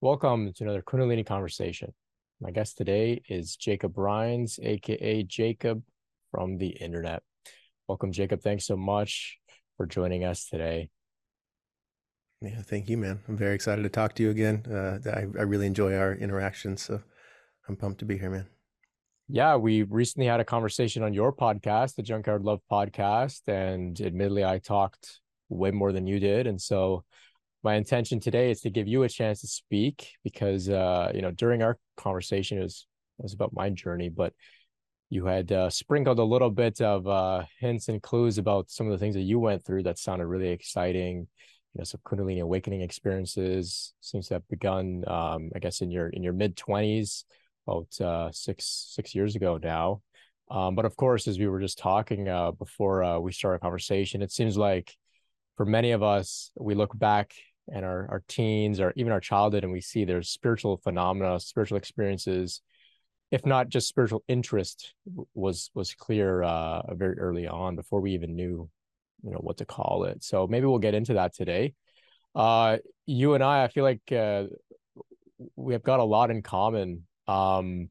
Welcome to another Kundalini conversation. My guest today is Jacob Rhines, aka Jacob from the internet. Welcome, Jacob. Thanks so much for joining us today. Yeah, thank you, man. I'm very excited to talk to you again. Uh, I, I really enjoy our interactions, so I'm pumped to be here, man. Yeah, we recently had a conversation on your podcast, the Junkyard Love podcast, and admittedly, I talked way more than you did, and so my intention today is to give you a chance to speak because uh, you know during our conversation it was it was about my journey, but you had uh, sprinkled a little bit of uh, hints and clues about some of the things that you went through that sounded really exciting. You know, some Kundalini awakening experiences seems to have begun, um, I guess, in your in your mid twenties, about uh, six six years ago now. Um, but of course, as we were just talking uh, before uh, we started our conversation, it seems like for many of us, we look back and our, our teens or even our childhood and we see there's spiritual phenomena spiritual experiences if not just spiritual interest was was clear uh very early on before we even knew you know what to call it. So maybe we'll get into that today. Uh you and i i feel like uh we have got a lot in common. Um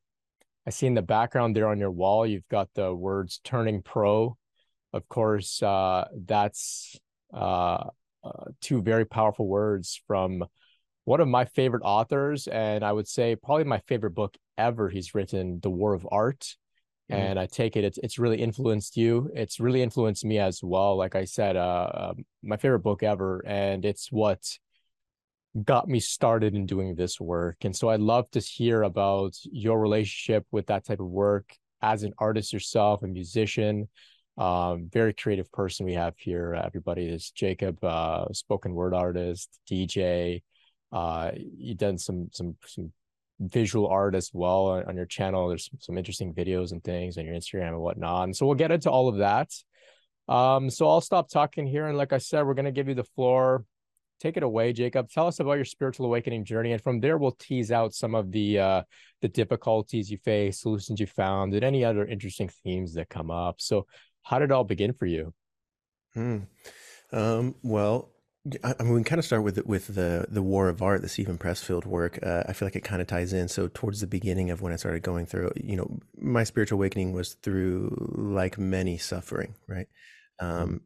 i see in the background there on your wall you've got the words turning pro. Of course uh that's uh two very powerful words from one of my favorite authors, and I would say probably my favorite book ever. He's written, The War of Art. Mm. And I take it it's it's really influenced you. It's really influenced me as well. Like I said, uh, uh, my favorite book ever, and it's what got me started in doing this work. And so I'd love to hear about your relationship with that type of work as an artist yourself, a musician, um, very creative person we have here. Everybody is Jacob, uh, spoken word artist, DJ. Uh, you've done some some some visual art as well on, on your channel. There's some, some, interesting videos and things on your Instagram and whatnot. And so we'll get into all of that. Um, so I'll stop talking here, and like I said, we're gonna give you the floor. Take it away, Jacob. Tell us about your spiritual awakening journey, and from there we'll tease out some of the uh, the difficulties you face, solutions you found, and any other interesting themes that come up. So how did it all begin for you? Hmm. Um, well, I, I mean, we kind of start with with the the War of Art, the Steven Pressfield work. Uh, I feel like it kind of ties in. So towards the beginning of when I started going through, you know, my spiritual awakening was through like many suffering, right? Um,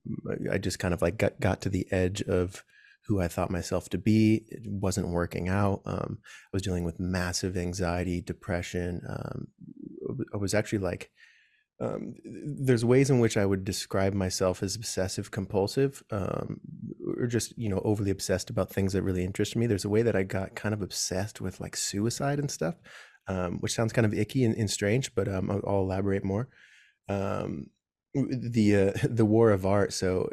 I just kind of like got got to the edge of who I thought myself to be. It wasn't working out. Um, I was dealing with massive anxiety, depression. Um, I was actually like um, there's ways in which I would describe myself as obsessive compulsive, um, or just you know overly obsessed about things that really interest me. There's a way that I got kind of obsessed with like suicide and stuff, um, which sounds kind of icky and, and strange, but um, I'll, I'll, elaborate more. Um, the uh, the war of art. So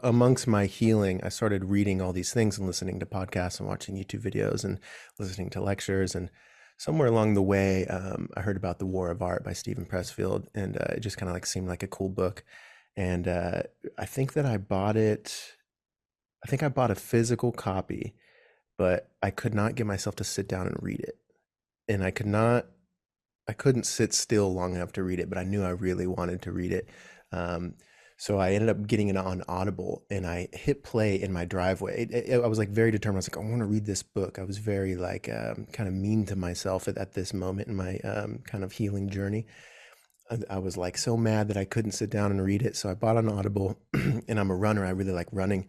amongst my healing, I started reading all these things and listening to podcasts and watching YouTube videos and listening to lectures and somewhere along the way, um, I heard about the War of Art by Steven Pressfield, and uh, it just kind of like seemed like a cool book. And uh, I think that I bought it. I think I bought a physical copy, but I could not get myself to sit down and read it, and I could not. I couldn't sit still long enough to read it, but I knew I really wanted to read it. Um, so I ended up getting it on Audible and I hit play in my driveway. It, it, I was like very determined. I was like, I want to read this book. I was very like um, kind of mean to myself at, at this moment in my um, kind of healing journey. I, I, was like so mad that I couldn't sit down and read it. So I bought an Audible and I'm a runner. I really like running.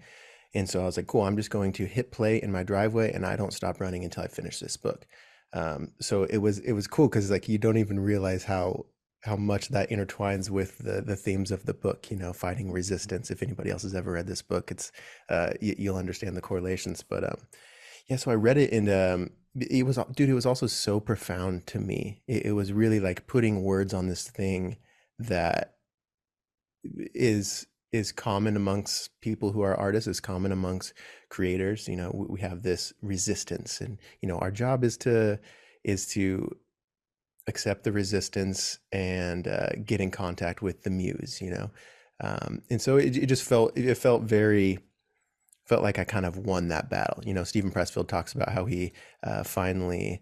And so I was like, cool, I'm just going to hit play in my driveway and I don't stop running until I finish this book. Um, so it was it was cool because like you don't even realize how how much that intertwines with the the themes of the book. You know, fighting resistance. If anybody else has ever read this book, it's uh, you, will understand the correlations. But um, yeah, so I read it and um, it was dude. It was also so profound to me. It, it was really like putting words on this thing that is is common amongst people who are artists is common amongst creators you know we have this resistance and you know our job is to is to accept the resistance and uh, get in contact with the muse, you know. Um, and so it, it just felt it felt very felt like I kind of won that battle. You know, steven Pressfield talks about how he uh, finally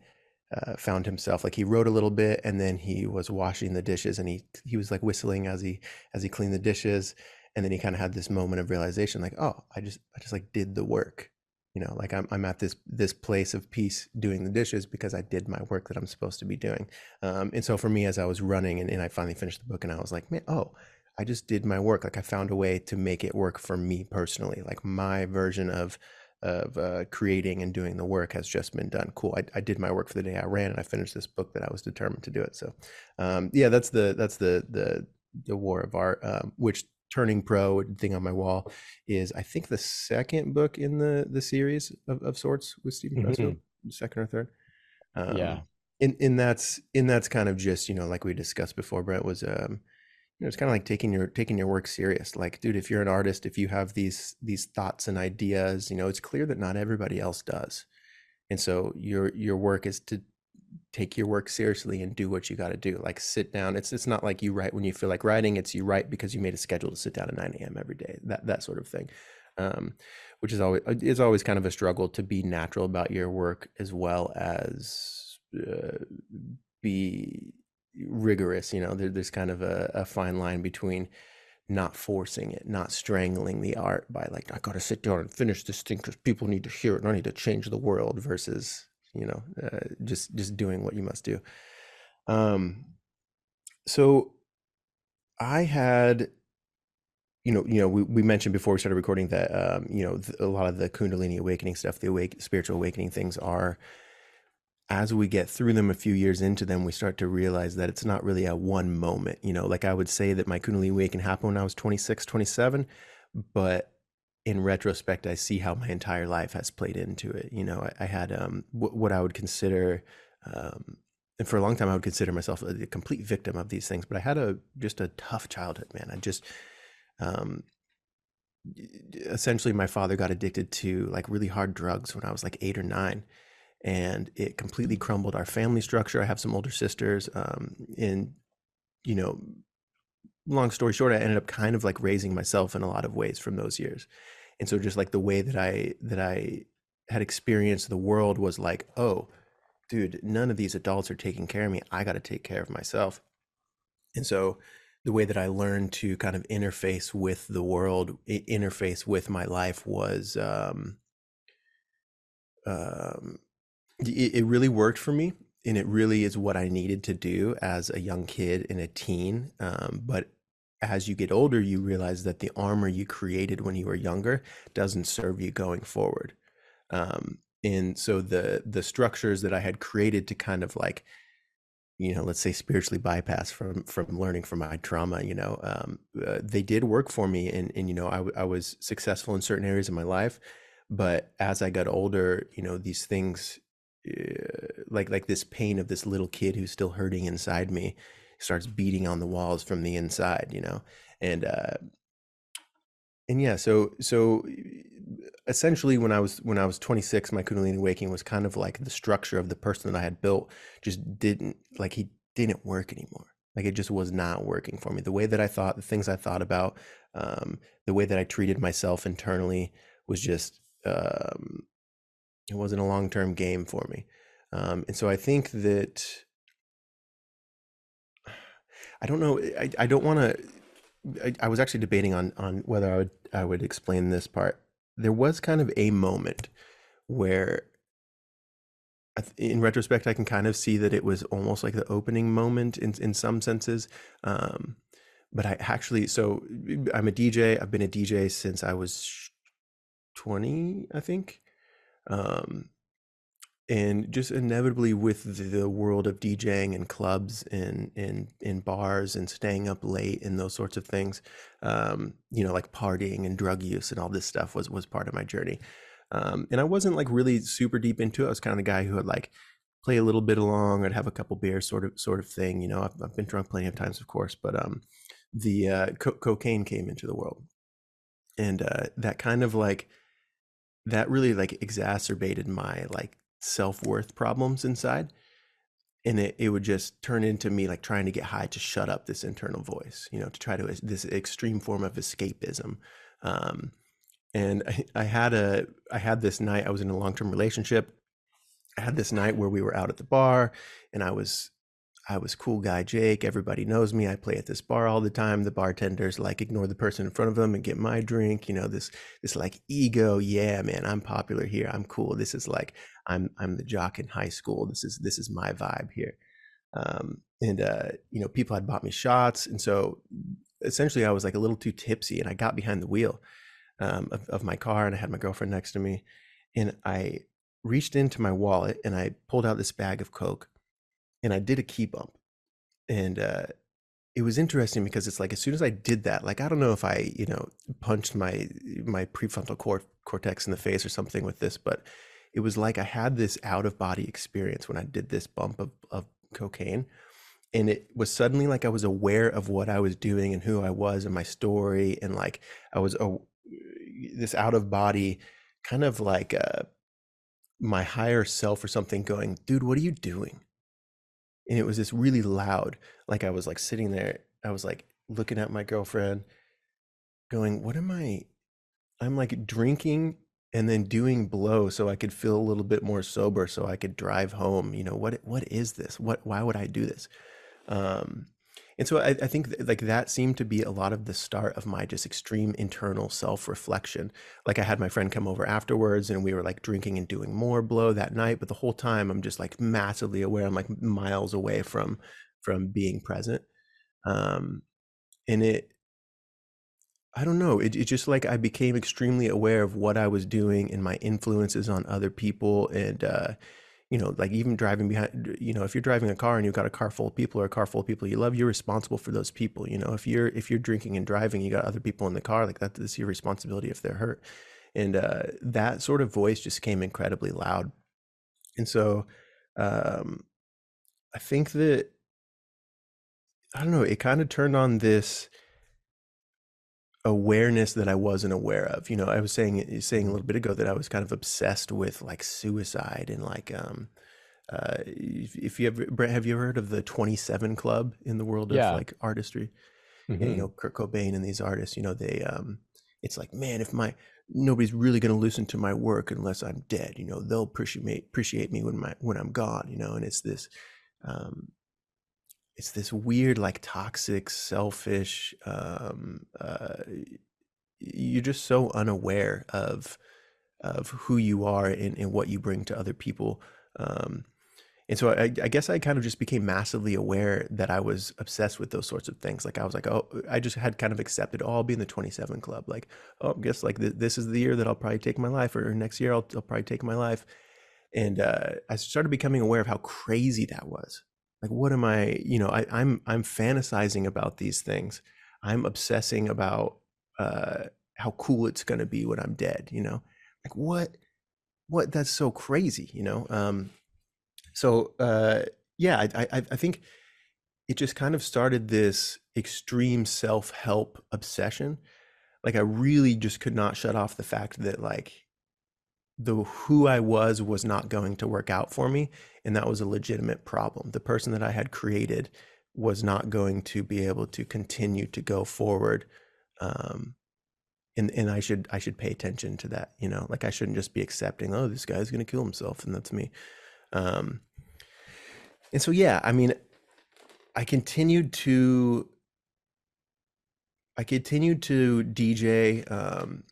uh, found himself like he wrote a little bit and then he was washing the dishes and he he was like whistling as he as he cleaned the dishes and then he kind of had this moment of realization like oh I just I just like did the work you know like i'm, I'm at this this place of peace doing the dishes because i did my work that i'm supposed to be doing um, and so for me as i was running and, and i finally finished the book and i was like man oh i just did my work like i found a way to make it work for me personally like my version of of uh, creating and doing the work has just been done. Cool. I, I, did my work for the day I ran, and I finished this book that I was determined to do it. So, um, yeah, that's the that's the the the war of art, um, which turning pro thing on my wall is I think the second book in the the series of, of sorts with Steven mm-hmm. Pressfield, second or third. Um, yeah. And, and that's and that's kind of just you know like we discussed before, Brent was um you know it's kind of like taking your taking your work serious. Like, dude, if you're an artist, if you have these these thoughts and ideas, you know, it's clear that not everybody else does, and so your your work is to take your work seriously and do what you got to do. Like sit down. It's it's not like you write when you feel like writing. It's you write because you made a schedule to sit down at 9 a.m. every day. That that sort of thing, um, which is always is always kind of a struggle to be natural about your work as well as uh, be rigorous. You know, there, there's kind of a, a fine line between not forcing it, not strangling the art by like I got to sit down and finish this thing because people need to hear it. And I need to change the world versus you know, uh, just just doing what you must do. Um, so I had, you know, you know, we, we mentioned before we started recording that, um, you know, a lot of the Kundalini awakening stuff, the awake spiritual awakening things are, as we get through them a few years into them, we start to realize that it's not really a one moment, you know, like I would say that my Kundalini awakening happened when I was 26, 27, but in retrospect, I see how my entire life has played into it. You know, I, I had um, w- what I would consider, um, and for a long time, I would consider myself a, a, complete victim of these things. But I had a just a tough childhood, man. I just, um, essentially, my father got addicted to like really hard drugs when I was like eight or nine, and it completely crumbled our family structure. I have some older sisters, um, and you know, long story short, I ended up kind of like raising myself in a lot of ways from those years. And so just like the way that I that I had experienced the world was like, oh, dude, none of these adults are taking care of me. I got to take care of myself. And so the way that I learned to kind of interface with the world, interface with my life was um um it, it really worked for me and it really is what I needed to do as a young kid and a teen. Um, but as you get older, you realize that the armor you created when you were younger doesn't serve you going forward. Um, and so the the structures that I had created to kind of like, you know, let's say spiritually bypass from from learning from my trauma, you know, um, uh, they did work for me, and and you know, I I was successful in certain areas of my life, but as I got older, you know, these things like like this pain of this little kid who's still hurting inside me starts beating on the walls from the inside you know? And uh and yeah so so essentially when i was when i was 26 my kundalini waking was kind of like the structure of the person that i had built just didn't like he didn't work anymore. Like it just was not working for me. The way that i thought the things i thought about um the way that i treated myself internally was just um it wasn't a long term game for me. Um, and so I think that I don't know. I, I don't want to. I, I, was actually debating on on whether I would I would explain this part. There was kind of a moment where, in retrospect, I can kind of see that it was almost like the opening moment in in some senses. Um, but I actually, so I'm a DJ. I've been a DJ since I was twenty, I think. Um, and just inevitably with the world of DJing and clubs and and in bars and staying up late and those sorts of things, um, you know, like partying and drug use and all this stuff was was part of my journey. Um, and I wasn't like really super deep into it. I was kind of the guy who would like play a little bit along, I'd have a couple beers, sort of sort of thing. You know, I've, I've been drunk plenty of times, of course, but um, the uh, co- cocaine came into the world, and uh, that kind of like that really like exacerbated my like self-worth problems inside and it, it would just turn into me like trying to get high to shut up this internal voice you know to try to this extreme form of escapism um, and I, I had a i had this night i was in a long-term relationship. I had this night where we were out at the bar and i was I was cool guy Jake. Everybody knows me. I play at this bar all the time. The bartenders like ignore the person in front of them and get my drink. You know, this this like ego. Yeah, man, I'm popular here. I'm cool. This is like I'm I'm the jock in high school. This is this is my vibe here. Um, and uh, you know, people had bought me shots, and so essentially I was like a little too tipsy, and I got behind the wheel um, of, of my car, and I had my girlfriend next to me, and I reached into my wallet and I pulled out this bag of coke and I did a key bump. And uh, it was interesting because it's like as soon as I did that, like I don't know if I, you know, punched my my prefrontal cor- cortex in the face or something with this, but it was like I had this out of body experience when I did this bump of, of cocaine. And it was suddenly like I was aware of what I was doing and who I was and my story. And like I was a, this out of body kind of like uh, my higher self or something going, dude, what are you doing? And it was this really loud like i was like sitting there i was like looking at my girlfriend going what am i? I'm like drinking and then doing blow so i could feel a little bit more sober so i could drive home you know what what is this? What why would i do this? Um and so I, I think th- like that seemed to be a lot of the start of my just extreme internal self-reflection like i had my friend come over afterwards and we were like drinking and doing more blow that night but the whole time i'm just like massively aware i'm like miles away from from being present um and it I don't know. It, it just like I became extremely aware of what I was doing and my influences on other people. And uh, you know, like even driving behind, you know, if you're driving a car and you've got a car full of people or a car full of people you love, you're responsible for those people. You know, if you're if you're drinking and driving, you got other people in the car, like that is your responsibility if they're hurt. And uh, that sort of voice just came incredibly loud. And so um, I think that I don't know, it kind of turned on this awareness that I wasn't aware of. You know, I was saying saying a little bit ago that I was kind of obsessed with like suicide and like um uh if, if you ever have you ever heard of the 27 club in the world of Yeah. like artistry? And, you know, Kurt Cobain and these artists, you know, they um it's like, man, if my nobody's really going to listen to my work unless I'm dead, you know, they'll appreciate appreciate me when my when I'm gone, you know, and it's this um it's this weird like toxic selfish um uh you're just so unaware of of who you are and, and what you bring to other people um and so I, I guess I kind of just became massively aware that I was obsessed with those sorts of things. Like I was like, oh, I just had kind of accepted, oh, I'll be in the 27 club. Like, oh, I guess like th- this is the year that I'll probably take my life, or next year I'll, I'll probably take my life. And uh, I started becoming aware of how crazy that was. Like, what am I? You know, I, I'm I'm fantasizing about these things. I'm obsessing about uh, how cool it's going to be when I'm dead. You know, like what? What? That's so crazy. You know. Um, so uh, yeah, I, I I think it just kind of started this extreme self-help obsession. Like I really just could not shut off the fact that like the who I was was not going to work out for me, and that was a legitimate problem. The person that I had created was not going to be able to continue to go forward. Um, and and I should I should pay attention to that, you know, like I shouldn't just be accepting, oh, this guy's gonna kill himself, and that's me. Um, and so yeah, I mean, I continued to I continued to DJ. Um,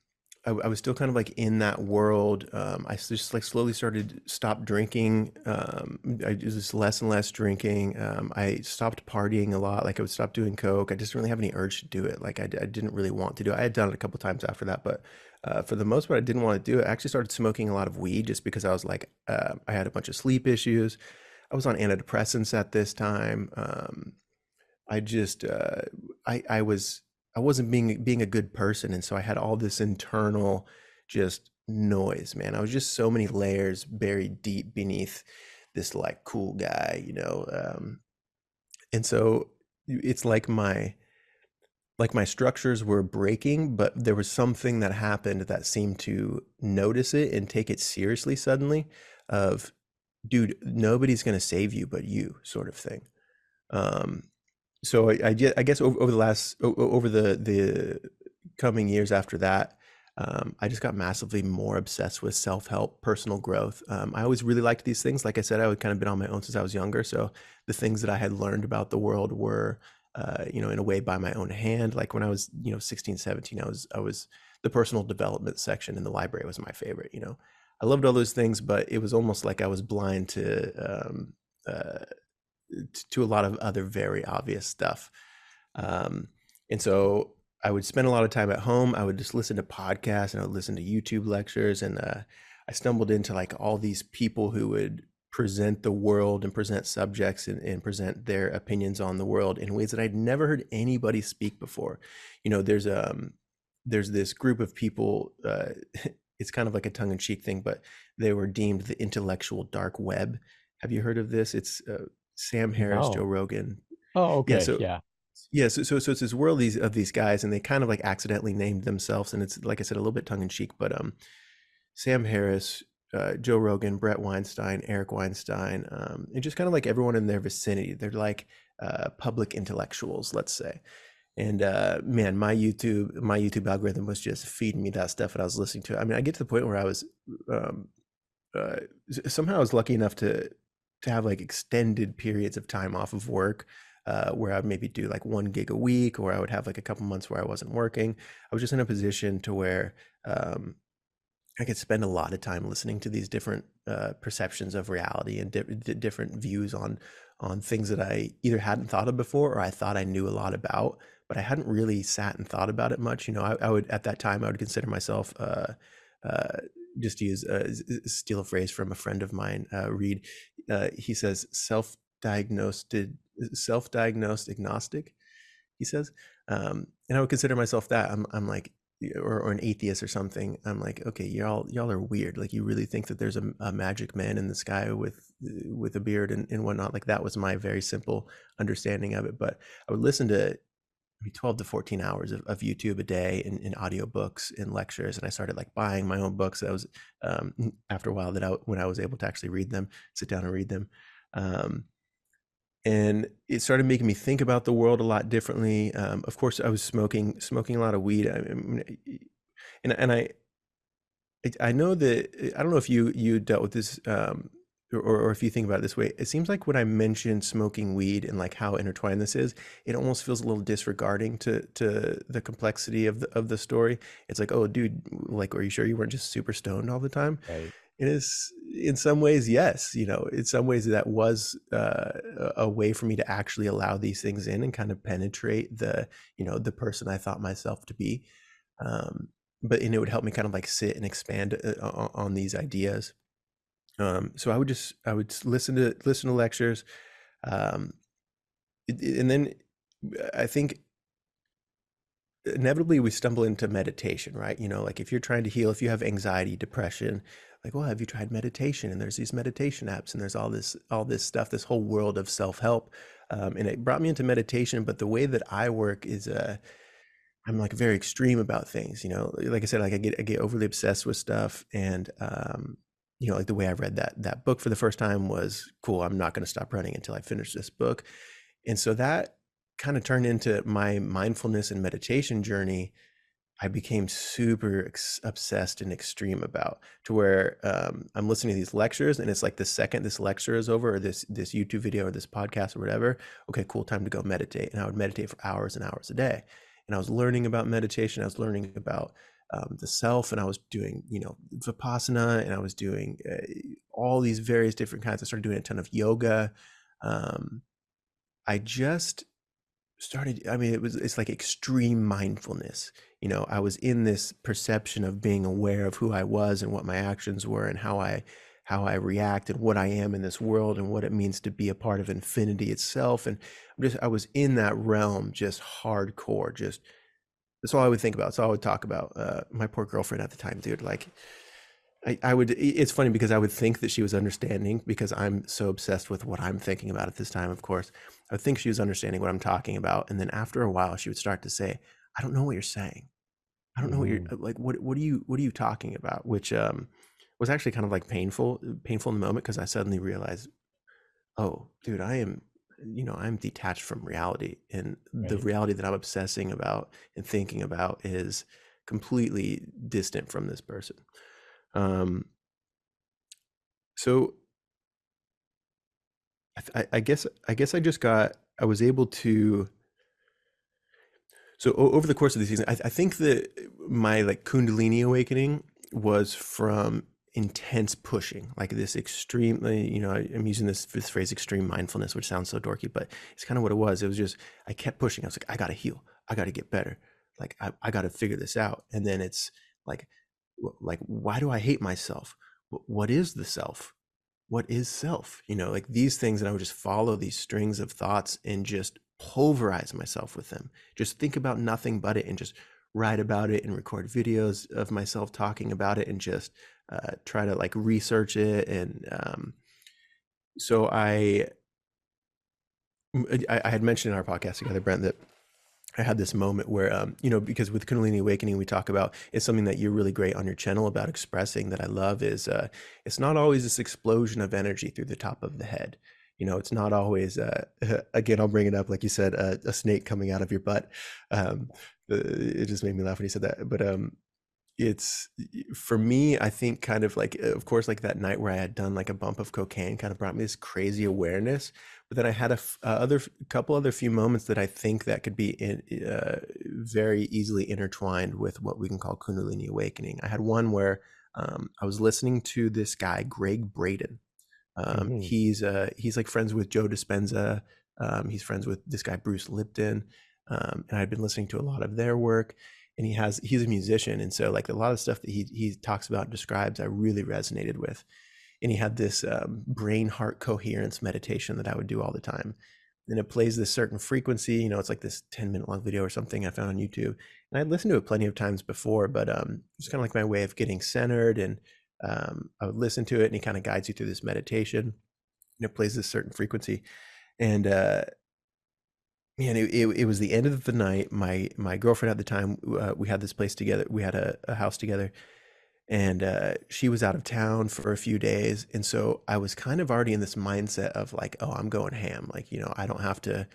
I, I was still kind of like in that world. Um, I just like slowly started stop drinking. Um, I just less and less drinking. Um, I stopped partying a lot. Like I would stop doing coke. I just didn't really have any urge to do it. Like I didn't really want to do it. I had done it a couple times after that, but uh, for the most part, I didn't want to do it. I actually started smoking a lot of weed just because I was like, uh, I had a bunch of sleep issues. I was on antidepressants at this time. Um, I just uh, I I was I wasn't being being a good person, and so I had all this internal just noise, man. I was just so many layers buried deep beneath this like cool guy, you know. Um, and so it's like my like my structures were breaking, but there was something that happened that seemed to notice it and take it seriously suddenly. Of dude, nobody's gonna save you but you, sort of thing. Um, so I, I, guess over, over the last over the the coming years after that, um, I just got massively more obsessed with self help, personal growth. Um, I always really liked these things. Like I said, I had kind of been on my own since I was younger. So the things that I had learned about the world were, uh, you know, in a way by my own hand. Like when I was, you know, 16, 17, I was, I was the personal development section in the library was my favorite. You know, I loved all those things, but it was almost like I was blind to, um, uh, to a lot of other very obvious stuff. Um, and so I would spend a lot of time at home. I would just listen to podcasts and I would listen to YouTube lectures. And uh, I stumbled into like all these people who would present the world and present subjects and, and present their opinions on the world in ways that I'd never heard anybody speak before. You know, there's um there's this group of people. Uh, it's kind of like a tongue in cheek thing, but they were deemed the intellectual dark web. Have you heard of this? It's uh, Sam Harris, Joe Rogan. Oh, okay. Yeah, so yeah. yeah, so, so so it's this world these of these guys, and they kind of like accidentally named themselves, and it's like I said, a little bit tongue in cheek, but um, Sam Harris, uh, Joe Rogan, Bret Weinstein, Eric Weinstein, um, and just kind of like everyone in their vicinity. They're like uh, public intellectuals, let's say. And uh, man, my YouTube my YouTube algorithm was just feeding me that stuff, and I was listening to it. I mean, I get to the point where I was um, uh, somehow I was lucky enough to to have like extended periods of time off of work uh, where I'd maybe do like one gig a week, or I would have like a couple months where I wasn't working. I was just in a position to where um, I could spend a lot of time listening to these different uh, perceptions of reality and di- different views on on things that I either hadn't thought of before or I thought I knew a lot about, but I hadn't really sat and thought about it much. You know, I, I would at that time I would consider myself. Uh, uh, just to use uh, steal a phrase from a friend of mine, uh, Reed. Uh, he says self-diagnosed self-diagnosed agnostic. He says, um, and I would consider myself that. I'm I'm like or, or, an atheist or something. I'm like, okay, y'all y'all are weird. Like you really think that there's a, a magic man in the sky with with a beard and, and whatnot. Like that was my very simple understanding of it. But I would listen to 12 to 14 hours of, of YouTube a day in, in audiobooks and lectures. And I started like buying my own books. That was um, after a while that I, when I was able to actually read them, sit down and read them. Um, and it started making me think about the world a lot differently. Um, of course, I was smoking, smoking a lot of weed. I and, and I, I know that, I don't know if you, you dealt with this, um, or, or if you think about it this way, it seems like when I mentioned smoking weed and like how intertwined this is, it almost feels a little disregarding to to the complexity of the of the story. It's like, oh, dude, like, are you sure you weren't just super stoned all the time? Right. It is in some ways, yes. You know, in some ways that was uh, a way for me to actually allow these things in and kind of penetrate the, you know, the person I thought myself to be. Um, but and it would help me kind of like sit and expand uh, on, on these ideas. Um, so I would just I would listen to listen to lectures, um, and then I think inevitably we stumble into meditation, right? You know, like if you're trying to heal, if you have anxiety, depression, like, well, have you tried meditation? And there's these meditation apps, and there's all this all this stuff, this whole world of self help, um, and it brought me into meditation. But the way that I work is uh, I'm like very extreme about things, you know. Like I said, like I get I get overly obsessed with stuff, and um, you know, like the way I read that that book for the first time was cool. I'm not going to stop running until I finish this book, and so that kind of turned into my mindfulness and meditation journey. I became super ex- obsessed and extreme about to where um, I'm listening to these lectures, and it's like the second this lecture is over, or this this YouTube video or this podcast or whatever. Okay, cool, time to go meditate, and I would meditate for hours and hours a day. And I was learning about meditation. I was learning about um, the self and I was doing, you know, Vipassana and I was doing uh, all these various different kinds. I started doing a ton of yoga. Um, I just started, I mean, it was, it's like extreme mindfulness. You know, I was in this perception of being aware of who I was and what my actions were and how I, how I react and what I am in this world and what it means to be a part of infinity itself. And just, I was in that realm, just hardcore, just, that's all I would think about. So I would talk about. Uh, my poor girlfriend at the time, dude. Like, I, I would. It's funny because I would think that she was understanding because I'm so obsessed with what I'm thinking about at this time. Of course, I would think she was understanding what I'm talking about, and then after a while, she would start to say, "I don't know what you're saying. I don't know what you're mm. like. What what are you what are you talking about?" Which um was actually kind of like painful, painful in the moment because I suddenly realized, oh, dude, I am you know i'm detached from reality and right. the reality that i'm obsessing about and thinking about is completely distant from this person. Um, so I, I guess I guess I just got I was able to. So over the course of the season, I, I think that my like Kundalini awakening was from intense pushing, like this extremely, you know, I, am using this, this phrase extreme mindfulness, which sounds so dorky, but it's kind of what it was. It was just, I kept pushing. I was like, I got to heal. I got to get better. Like, I, I got to figure this out. And then it's like, like, why do I hate myself? What is the self? What is self? You know, like these things. And I would just follow these strings of thoughts and just pulverize myself with them. Just think about nothing but it and just write about it and record videos of myself talking about it and just uh, try to like research it and um, so I, I, I had mentioned in our podcast together brent that I had this moment where, um, you know, because with Kundalini Awakening, we talk about it's something that you're really great on your channel about expressing that I love is uh, it's not always this explosion of energy through the top of the head. You know, it's not always, uh, again, I'll bring it up, like you said, uh, a snake coming out of your butt. Um, it just made me laugh when you said that. But um, it's for me i think kind of like of course like that night where i had done like a bump of cocaine kind of brought me this crazy awareness but then i had a f- uh, other couple other few moments that i think that could be in, uh, very easily intertwined with what we can call kundalini awakening i had one where um, i was listening to this guy gregg braden um, mm-hmm. he's uh, he's like friends with joe dispenza um, he's friends with this guy bruce lipton um, and i'd been listening to a lot of their work and he has he's a musician and so like a lot of stuff that he he talks about describes i really resonated with. And he had this um, brain heart coherence meditation that i would do all the time. And it plays this certain frequency you know it's like this 10 minute long video or something i found on youtube. And i'd listened to it plenty of times before but um, it's kind of like my way of getting centered and um, i would listen to it and he kind of guides you through this meditation. And it plays this certain frequency. And uh, man, it, it, it, was the end of the night. My my girlfriend at the time, uh, we had this place together. We had a, a house together, and uh, she was out of town for a few days, and so I was kind of already in this mindset of like, oh, I'm going ham. Like, you know, I don't have to.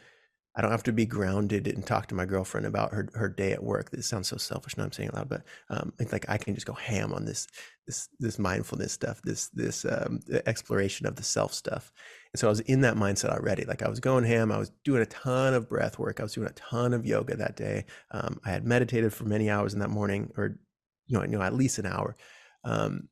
I don't have to be grounded and talk to my girlfriend about her, her day at work. This sounds so selfish. Now I'm saying it loud, but um, it's like I can just go ham on this this this mindfulness stuff, this this um, exploration of the self stuff. And so I was in that mindset already. Like I was going ham. I was doing a ton of breath work. I was doing a ton of yoga that day. Um, I had meditated for many hours in that morning, or you know, you know, at least an hour, um,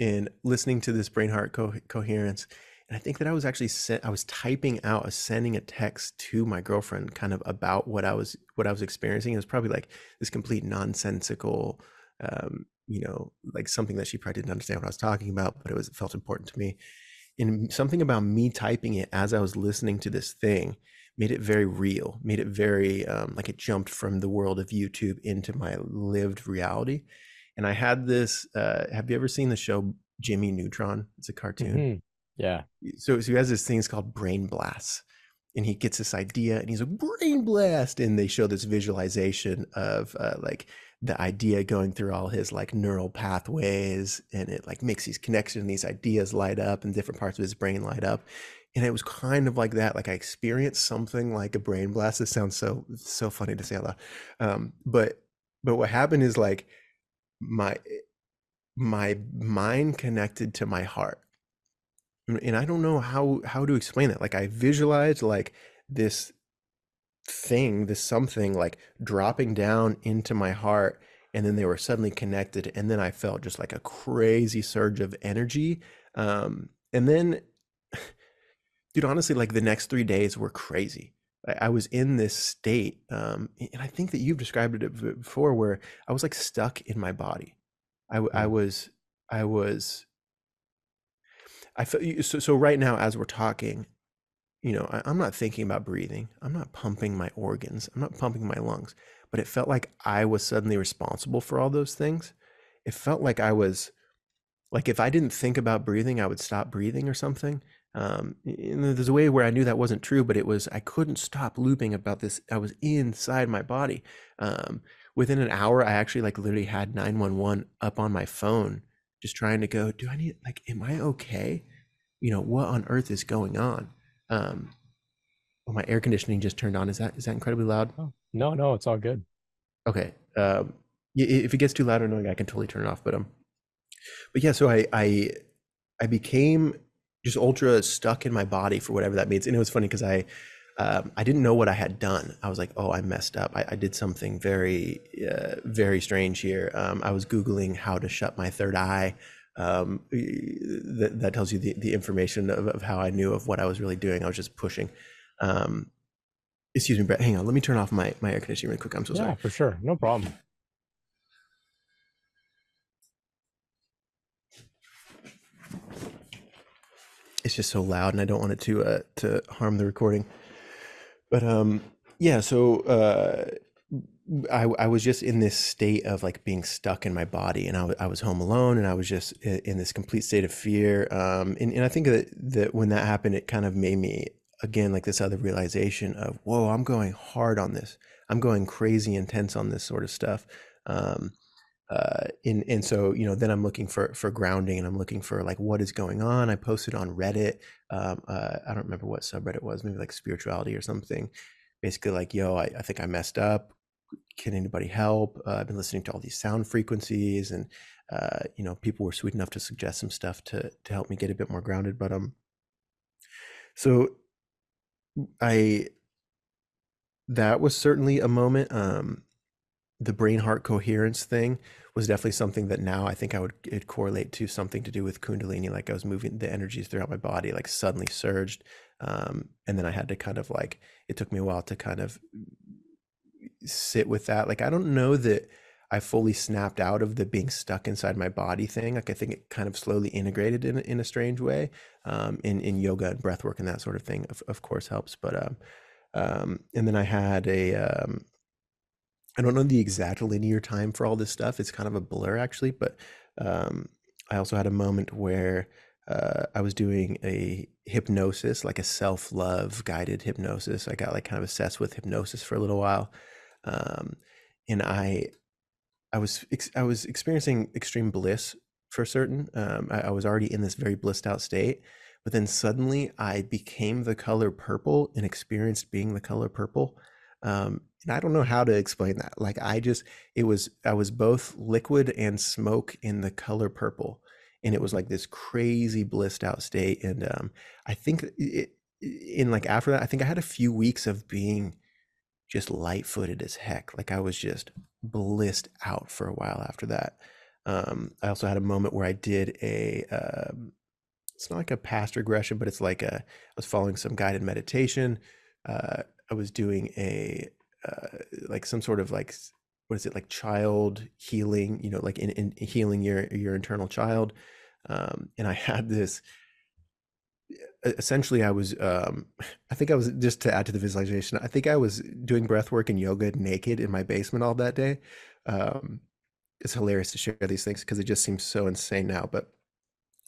in listening to this brain heart co- coherence. And I think that I was actually sent, I was typing out, sending a text to my girlfriend, kind of about what I was what I was experiencing. It was probably like this complete nonsensical, um, you know, like something that she probably didn't understand what I was talking about, but it was it felt important to me and something about me typing it as I was listening to this thing made it very real, made it very um, like it jumped from the world of YouTube into my lived reality. And I had this. Uh, have you ever seen the show Jimmy Neutron? It's a cartoon. Mm-hmm. Yeah. So, so he has this thing it's called brain blasts, and he gets this idea, and he's a brain blast, and they show this visualization of uh, like the idea going through all his like neural pathways and it like makes these connections and these ideas light up and different parts of his brain light up and it was kind of like that like i experienced something like a brain blast it sounds so so funny to say out um, but but what happened is like my my mind connected to my heart and i don't know how how to explain it like i visualized like this thing, this something like dropping down into my heart. And then they were suddenly connected. And then I felt just like a crazy surge of energy. Um, and then, dude, honestly, like the next three days were crazy. I, I was in this state. Um, and I think that you've described it before where I was like stuck in my body. I, I mm. was, I was, I feel so, so right now, as we're talking, you know, I, am not thinking about breathing. I'm not pumping my organs. I'm not pumping my lungs. But it felt like I was suddenly responsible for all those things. It felt like I was, like if I didn't think about breathing, I would stop breathing or something. Um, there's a way where I knew that wasn't true, but it was I couldn't stop looping about this. I was inside my body. Um, within an hour, I actually like literally had 911 up on my phone, just trying to go. Do I need like? Am I okay? You know what on earth is going on? Um, oh, my air conditioning just turned on. Is that is that incredibly loud? Oh, no, no, it's all good. Okay. Um, if it gets too loud or annoying, I can totally turn it off. But um, but yeah, so I I I became just ultra stuck in my body for whatever that means, and it was funny because I um, I didn't know what I had done. I was like, oh, I messed up. I, I did something very uh, very strange here. Um, I was googling how to shut my third eye. Um, that, that tells you the, the information of, of how I knew of what I was really doing. I was just pushing. Um, excuse me, Brett. Hang on. Let me turn off my, my air conditioning really quick. I'm so Yeah, sorry. for sure. No problem. it's just so loud and I don't want it to uh to harm the recording. But um yeah, so uh I I was just in this state of like being stuck in my body and I, w- I was home alone and I was just in, this complete state of fear. Um and, and I think that that when that happened it kind of made me again like this other realization of whoa, I'm going hard on this. I'm going crazy intense on this sort of stuff. Um uh and and so you know then i'm looking for for grounding and i'm looking for like what is going on. I posted on reddit um uh, i don't remember what subreddit was maybe like spirituality or something basically like yo i, I think i messed up. Can anybody help? Uh, i've been listening to all these sound frequencies and uh you know people were sweet enough to suggest some stuff to to help me get a bit more grounded but um so i that was certainly a moment um the brain heart coherence thing was definitely something that now I think I would it correlate to something to do with kundalini like I was moving the energies throughout my body like suddenly surged um, and then I had to kind of like it took me a while to kind of sit with that. Like I don't know that I fully snapped out of the being stuck inside my body thing. Like I think it kind of slowly integrated in, in a strange way um, in, in yoga and breath work and that sort of thing of, of course helps. But um, um, and then I had a um, I don't know the exact linear time for all this stuff. It's kind of a blur actually, but um, I also had a moment where uh, I was doing a hypnosis, like a self-love guided hypnosis. I got like kind of obsessed with hypnosis for a little while, um, and I, I was ex- I was experiencing extreme bliss for certain. Um, I, I was already in this very blissed out state, but then suddenly I became the color purple and experienced being the color purple. Um, and I don't know how to explain that. Like I just it was I was both liquid and smoke in the color purple, and it was like this crazy blissed out state. And um, I think it, in like after that, I think I had a few weeks of being just light footed as heck. Like I was just blissed out for a while after that. Um, I also had a moment where I did a um, it's not like a past regression, but it's like a I was following some guided meditation. Uh, I was doing a uh, like some sort of like what is it like child healing you know like in, in healing your your internal child um and i had this essentially i was um i think i was just to add to the visualization i think i was doing breath work and yoga naked in my basement all that day um it's hilarious to share these things because it just seems so insane now but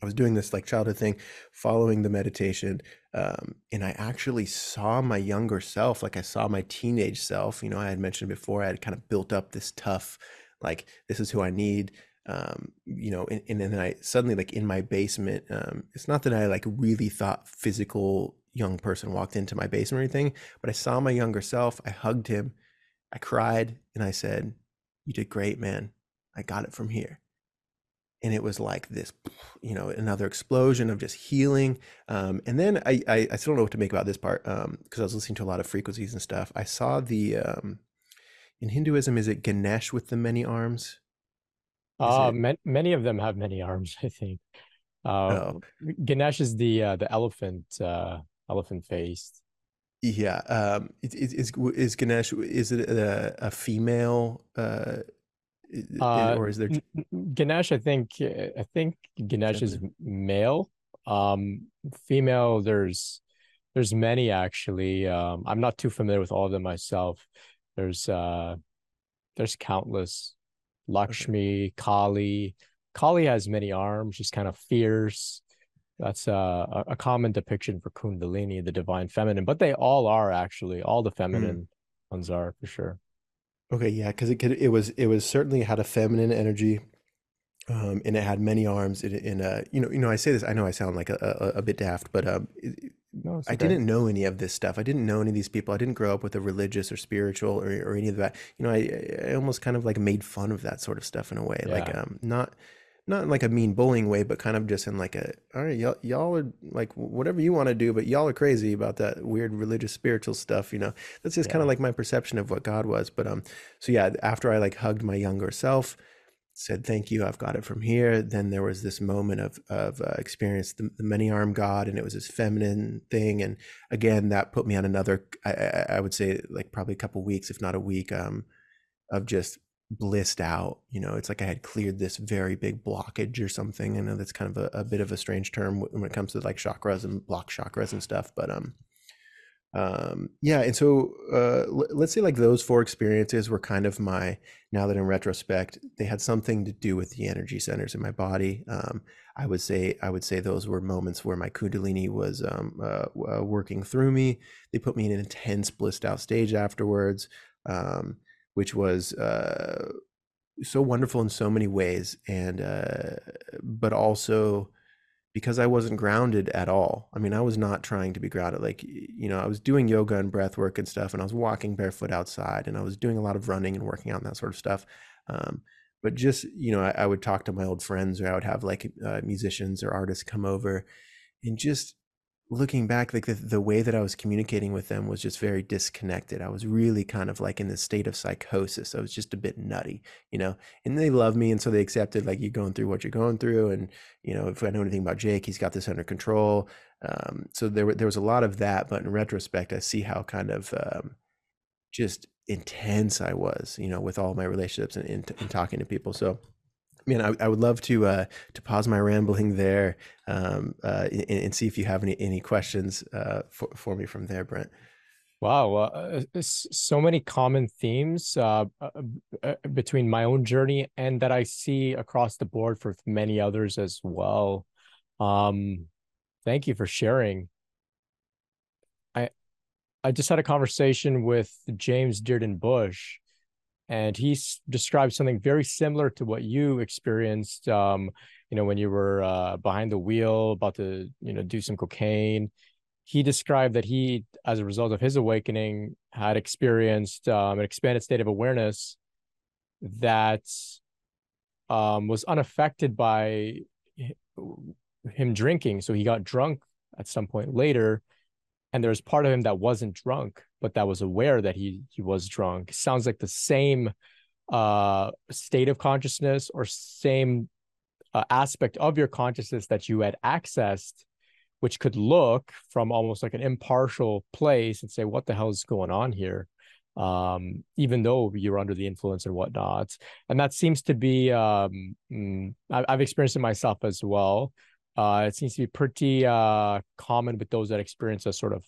I was doing this like childhood thing, following the meditation, um, and I actually saw my younger self. Like I saw my teenage self. You know, I had mentioned before I had kind of built up this tough, like this is who I need. Um, you know, and, and then I suddenly like in my basement. Um, it's not that I like really thought physical young person walked into my basement or anything, but I saw my younger self. I hugged him, I cried, and I said, "You did great, man. I got it from here." And it was like this you know another explosion of just healing. Um, and then I, I, I still don't know what to make about this part because um, i was listening to a lot of frequencies and stuff. I saw the um, in hinduism is it ganesh with the many arms? Uh it... many of them have many arms i think. Uh, oh. ganesh is the uh, the elephant uh, elephant faced yeah um is, is, is ganesh is it a, a female uh uh, or is there Ganesh? I think I think Ganesh is male. Um, female. There's there's many actually. Um, I'm not too familiar with all of them myself. There's uh, there's countless. Lakshmi, okay. Kali. Kali has many arms. She's kind of fierce. That's uh, a, a common depiction for Kundalini, the divine feminine. But they all are actually. All the feminine mm. ones are for sure. Okay, yeah, because it could it was it was certainly had a feminine energy, um, and it had many arms. In, in a you know you know I say this I know I sound like a, a, a bit daft, but um, it, no, I didn't know any of this stuff. I didn't know any of these people. I didn't grow up with a religious or spiritual or, or any of that. You know, I, I almost kind of like made fun of that sort of stuff in a way. Yeah. Like, um, not not in like a mean bullying way, but kind of just in like a, all right, y'all, y'all are like whatever you want to do, but y'all are crazy about that weird religious spiritual stuff. You know, that's just yeah. kind of like my perception of what God was. But um, so yeah, after I like hugged my younger self, said thank you, I've got it from here. Then there was this moment of of uh, experience the, the many armed God, and it was this feminine thing, and again that put me on another. I, I would say like probably a couple weeks, if not a week, um, of just blissed out. You know, it's like I had cleared this very big blockage or something. I know that's kind of a, a bit of a strange term when it comes to like chakras and block chakras and stuff, but um, um, yeah. And so uh, l- let's say like those four experiences were kind of my. Now that in retrospect, they had something to do with the energy centers in my body. Um, I would say I would say those were moments where my kundalini was um, uh, uh, working through me. They put me in an intense blissed out stage afterwards. Um, which was uh, so wonderful in so many ways, and uh, but also because I wasn't grounded at all. I mean, I was not trying to be grounded. Like you know, I was doing yoga and breath work and stuff, and I was walking barefoot outside, and I was doing a lot of running and working out and that sort of stuff. Um, but just you know, I, I, would talk to my old friends, or I would have like uh, musicians or artists come over, and just looking back like the, the way that i was communicating with them was just very disconnected. I was really kind of like in this state of psychosis. I was just a bit nutty you know? And they love me and so they accepted like you're going through what you're going through and you know if i know anything about jake he's got this under control. Um, so there, there was a lot of that but in retrospect i see how kind of um, just intense i was you know with all my relationships and, and, and talking to people. So man, I, I would love to uh, to pause my rambling there um, uh, and, and, see if you have any any questions uh, for for me from there, Brent. Wow, uh, so many common themes uh, uh, uh, between my own journey and that I see across the board for many others as well. Um, thank you for sharing. I I just had a conversation with James Dearden Bush, and he described something very similar to what you experienced um, you know when you were uh, behind the wheel about to you know do some cocaine. He described that he as a result of his awakening had experienced um, an expanded state of awareness that um, was unaffected by him drinking. So he got drunk at some point later and there was part of him that wasn't drunk but that was aware that he he was drunk. Sounds like the same uh state of consciousness or same uh, aspect of your consciousness that you had accessed which could look from almost like an impartial place and say what the hell is going on here? Um, even though you're under the influence and whatnot. And that seems to be um, mm, i've experienced it myself as well. Uh, it seems to be pretty uh, common with those that experience a sort of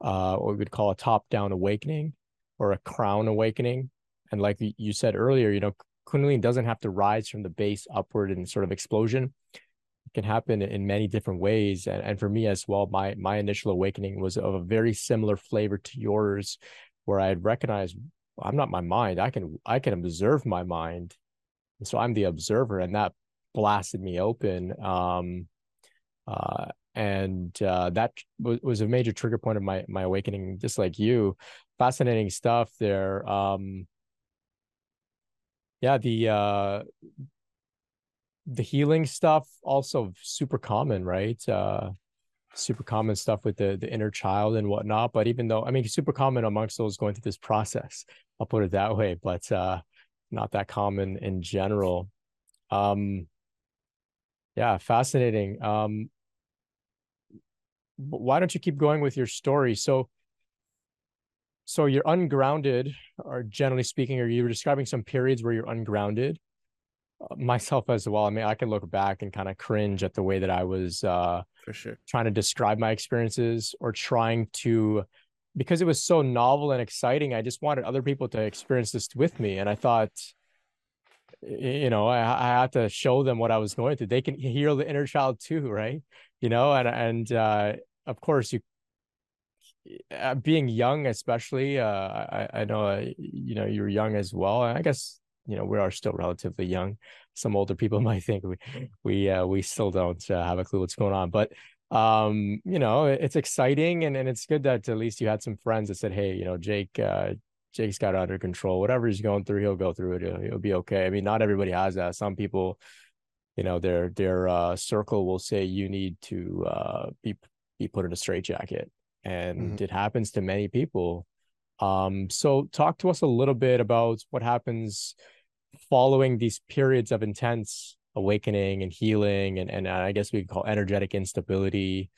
uh, what we would call a top-down awakening or a crown awakening. And like you said earlier, you know, Kundalini doesn't have to rise from the base upward in sort of explosion. It can happen in many different ways. And, and for me as well, my my initial awakening was of a very similar flavor to yours, where I had recognized I'm not my mind. I can I can observe my mind. And so I'm the observer, and that blasted me open. Um, uh, and uh, that w- was a major trigger point of my my awakening just like you. Fascinating stuff there um yeah the uh the healing stuff also super common right? Uh super common stuff with the the inner child and whatnot but even though i mean super common amongst those going through this process i'll put it that way but uh not that common in general. Um yeah fascinating. Um why don't you keep going with your story? So, so you're ungrounded, or generally speaking, or you were describing some periods where you're ungrounded. Uh, myself as well. I mean, I can look back and kind of cringe at the way that I was uh, for sure trying to describe my experiences or trying to, because it was so novel and exciting. I just wanted other people to experience this with me, and I thought, you know, I, I had to show them what I was going through. They can heal the inner child too, right? You know, and and uh, of course you uh, being young especially uh i i know uh, you know you're young as well i guess you know we are still relatively young some older people might think we we uh, we still don't uh, have a clue what's going on but um, you know, it's exciting and, and it's good that at least you had some friends that said, Hey, you know, Jake, uh, Jake's got under control. Whatever he's going through, he'll go through it. He'll, he'll be okay. I mean, not everybody has that. Some people, you know, their their uh, circle will say you need to uh, be be put in a straitjacket, and mm-hmm. it happens to many people. Um, so talk to us a little bit about what happens following these periods of intense awakening and healing and, and I guess we could call energetic instability.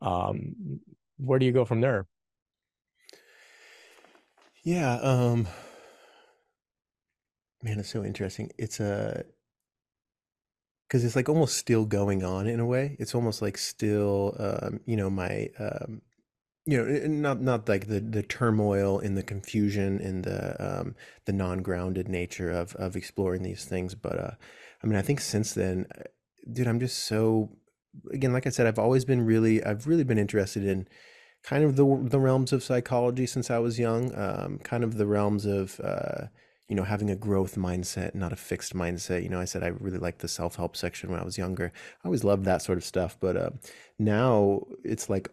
Um, where do you go from there? Yeah, um man, it's so interesting. It's a because it's like almost still going on in a way. It's almost like still um, you know, my um you know, not not like the the turmoil and the confusion and the um the non-grounded nature of of exploring these things, but uh I mean, I think since then, uh, dude, I'm just so again, like I said, I've always been really, I've really been interested in kind of the the realms of psychology since I was young, um, kind of the realms of uh, you know having a growth mindset, not a fixed mindset. You know, I said I really liked the self help section when I was younger. I always loved that sort of stuff, but uh, now it's like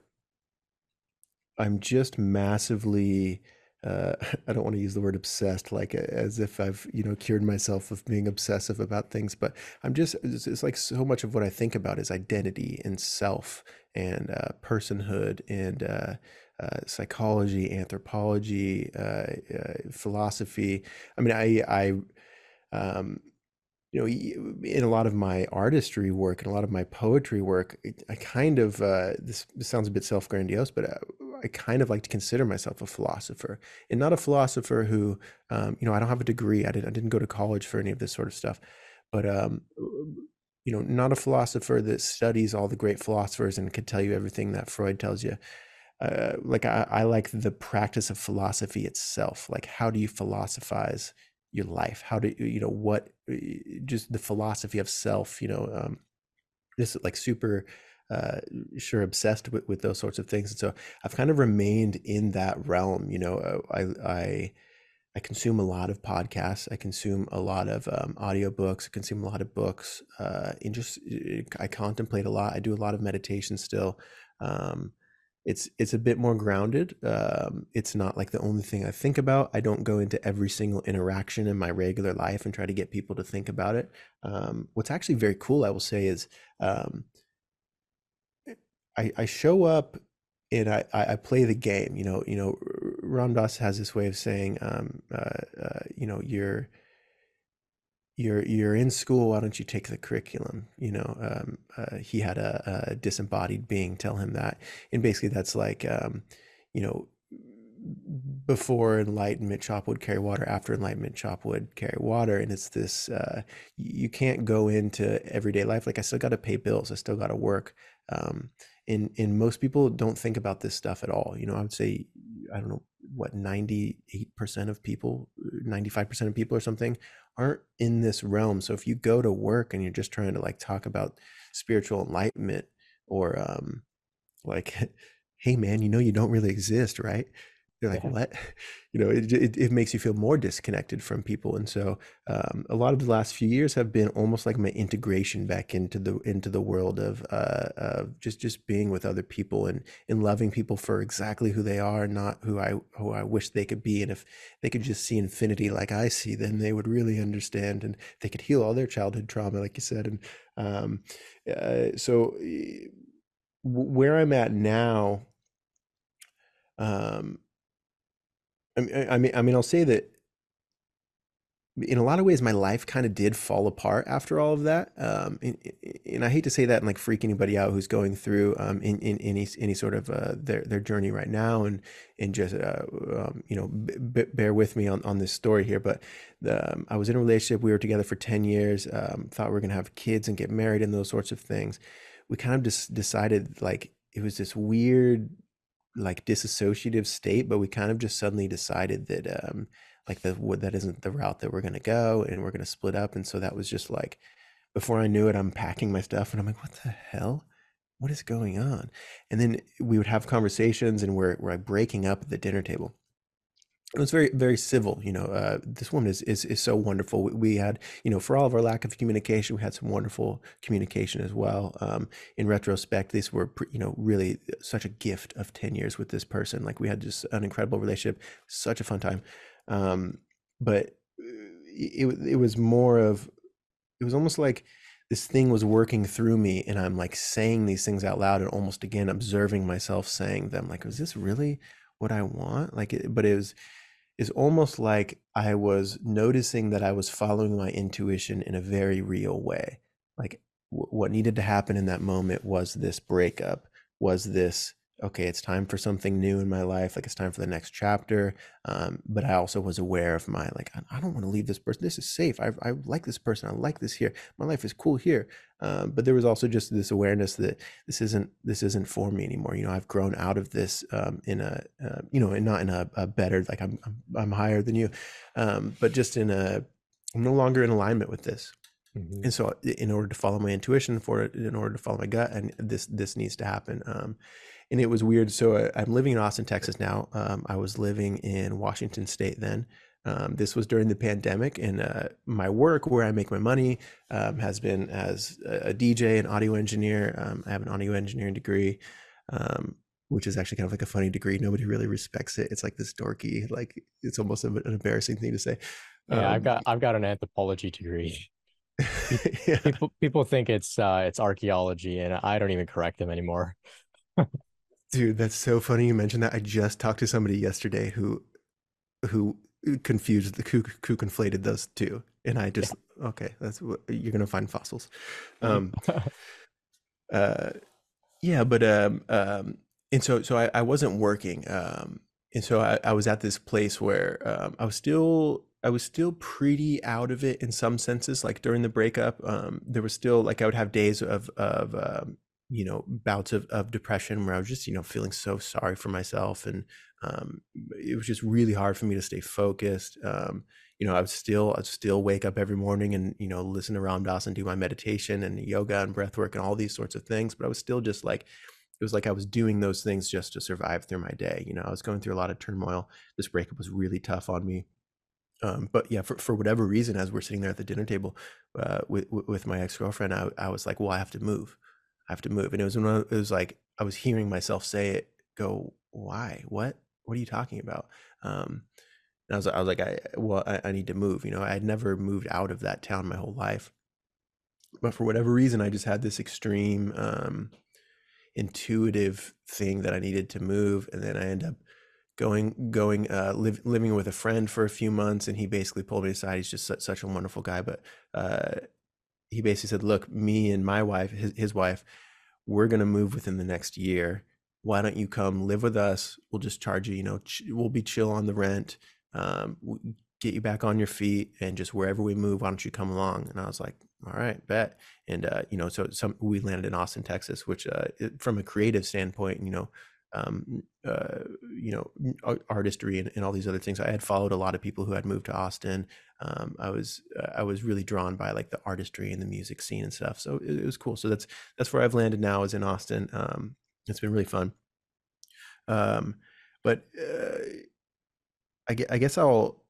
I'm just massively uh, I don't want to use the word obsessed, like as if I've you know cured myself of being obsessive about things, but I'm just it's, it's like so much of what I think about is identity and self and uh, personhood and uh, psychology, anthropology, uh, uh, philosophy. I mean, I I um, you know in a lot of my artistry work and a lot of my poetry work, I kind of this, sounds a bit self grandiose, but I kind of like to consider myself a philosopher and not a philosopher who, um, you know, I don't have a degree. I didn't, I didn't go to college for any of this sort of stuff, but, um, you know, not a philosopher that studies all the great philosophers and can tell you everything that Freud tells you. Uh, like I, I like the practice of philosophy itself. Like, how do you philosophize your life? How do you, know, what, just the philosophy of self, you know, um, this like super uh, sure obsessed with, with those sorts of things. And so I've kind of remained in that realm. You know, uh, I, I, I consume a lot of podcasts. I consume a lot of um, audiobooks. I consume a lot of books. Uh, and just I contemplate a lot. I do a lot of meditation still. Um, it's it's a bit more grounded. Um, it's not like the only thing I think about. I don't go into every single interaction in my regular life and try to get people to think about it. Um, what's actually very cool, I will say, is um, I, I show up and I, I play the game. You know, you know, Ram Dass has this way of saying, um, uh, uh, you know, you're you're you're in school. Why don't you take the curriculum? You know, um, uh, he had a, a, disembodied being tell him that, and basically that's like, um, you know, before enlightenment, chop wood carry water. After enlightenment, chop wood carry water. And it's this: uh, you can't go into everyday life like I still got to pay bills. I still got to work. Um, and and most people don't think about this stuff at all you know i would say i don't know what 98% of people 95% of people or something aren't in this realm. So if you go to work and you're just trying to like talk about spiritual enlightenment or um like hey man you know you don't really exist right you're like, yeah. what? You know, it, it, it, makes you feel more disconnected from people. And so um, a lot of the last few years have been almost like my integration back into the into the world of uh, of just just being with other people and and loving people for exactly who they are, not who I who I wish they could be. And if they could just see infinity like I see, then they would really understand and they could heal all their childhood trauma, like you said. And um, uh, so where I'm at now, um, I mean, I mean, I mean, I'll say that in a lot of ways, my life kind of did fall apart after all of that. Um, and, and, I hate to say that and like freak anybody out who's going through um, in, in any any sort of uh, their their journey right now, and and just uh, um, you know b- bear with me on, on this story here. But the, um, I was in a relationship. We were together for ten years. Um, thought we were gonna have kids and get married and those sorts of things. We kind of just decided like it was this weird like disassociative state, but we kind of just suddenly decided that um like the that isn't the route that we're gonna go and we're gonna split up. And so that was just like before I knew it, I'm packing my stuff and I'm like, what the hell? What is going on? And then we would have conversations and we're we're breaking up at the dinner table. It was very very civil you know uh, this woman is, is is so wonderful. We, we, had you know for all of our lack of communication we had some wonderful communication as well. Um, in retrospect these were you know really such a gift of 10 years with this person. Like we had just an incredible relationship such a fun time. Um, but uh, it, it was more of it was almost like this thing was working through me and i'm like saying these things out loud and almost again observing myself saying them like is this really what i want? Like but it was is almost like I was noticing that I was following my intuition in a very real way. Like w- what needed to happen in that moment was this breakup, was this okay, it's time for something new in my life. Like it's time for the next chapter. Um, but I also was aware of my, like, I, don't want to leave this person. This is safe. I, I like this person. I like this here. My life is cool here. Um, but there was also just this awareness that this isn't, this isn't for me anymore. You know, I've grown out of this um, in a, uh, you know, and not in a, a, better, like I'm, I'm, I'm higher than you, um, but just in a, I'm no longer in alignment with this. Mm-hmm. And so, in order to follow my intuition, for it, in order to follow my gut, and this this needs to happen. And it was weird. So I, am living in Austin, Texas now. Um, I was living in Washington State then. Um, this was during the pandemic, and uh, my work, where I make my money, um, has been as a, DJ and audio engineer. Um, I have an audio engineering degree, um, which is actually kind of like a funny degree. Nobody really respects it. It's like this dorky, like it's almost an embarrassing thing to say. Yeah, I've um, got I've got an anthropology degree. yeah. People people think it's uh, it's archaeology, and I don't even correct them anymore. Dude, that's so funny you mentioned that. I just talked to somebody yesterday who who confused the who, who conflated those two. And I just yeah. okay, that's what you're gonna find fossils. Um uh yeah, but um um and so so I, I wasn't working. Um and so I, I was at this place where um I was still I was still pretty out of it in some senses. Like during the breakup, um, there was still like I would have days of of um, you know bouts of, of depression where i was just you know feeling so sorry for myself and um, it was just really hard for me to stay focused um, you know i was still i still wake up every morning and you know listen to ram dass and do my meditation and yoga and breath work and all these sorts of things but i was still just like it was like i was doing those things just to survive through my day you know i was going through a lot of turmoil this breakup was really tough on me um, but yeah, for, for whatever reason, as we're sitting there at the dinner table uh, with with my ex girlfriend, I, I was like, well, I have to move. I have to move. And it was when it was like I was hearing myself say it, go, why? What? What are you talking about? Um, and I was, I was like, I well, I, I need to move. You know, I had never moved out of that town my whole life, but for whatever reason, I just had this extreme um, intuitive thing that I needed to move, and then I end up going going uh live, living with a friend for a few months and he basically pulled me aside he's just such, such a wonderful guy but uh he basically said, "Look, me and my wife, his, his wife, we're gonna move within the next year. Why don't you come live with us? We'll just charge you. You know, ch- we'll be chill on the rent. Um, get you back on your feet, and just wherever we move, why don't you come along?" And I was like, "All right, bet." And uh, you know, so some we landed in Austin, Texas, which uh, it, from a creative standpoint, you know, um, uh, you know, artistry and, and, all these other things. I had followed a lot of people who had moved to Austin. Um, I was uh, I was really drawn by like the artistry and the music scene and stuff. So it, it was cool. So that's that's where I've landed now is in Austin. Um, it's been really fun. Um, but uh, I, I guess I'll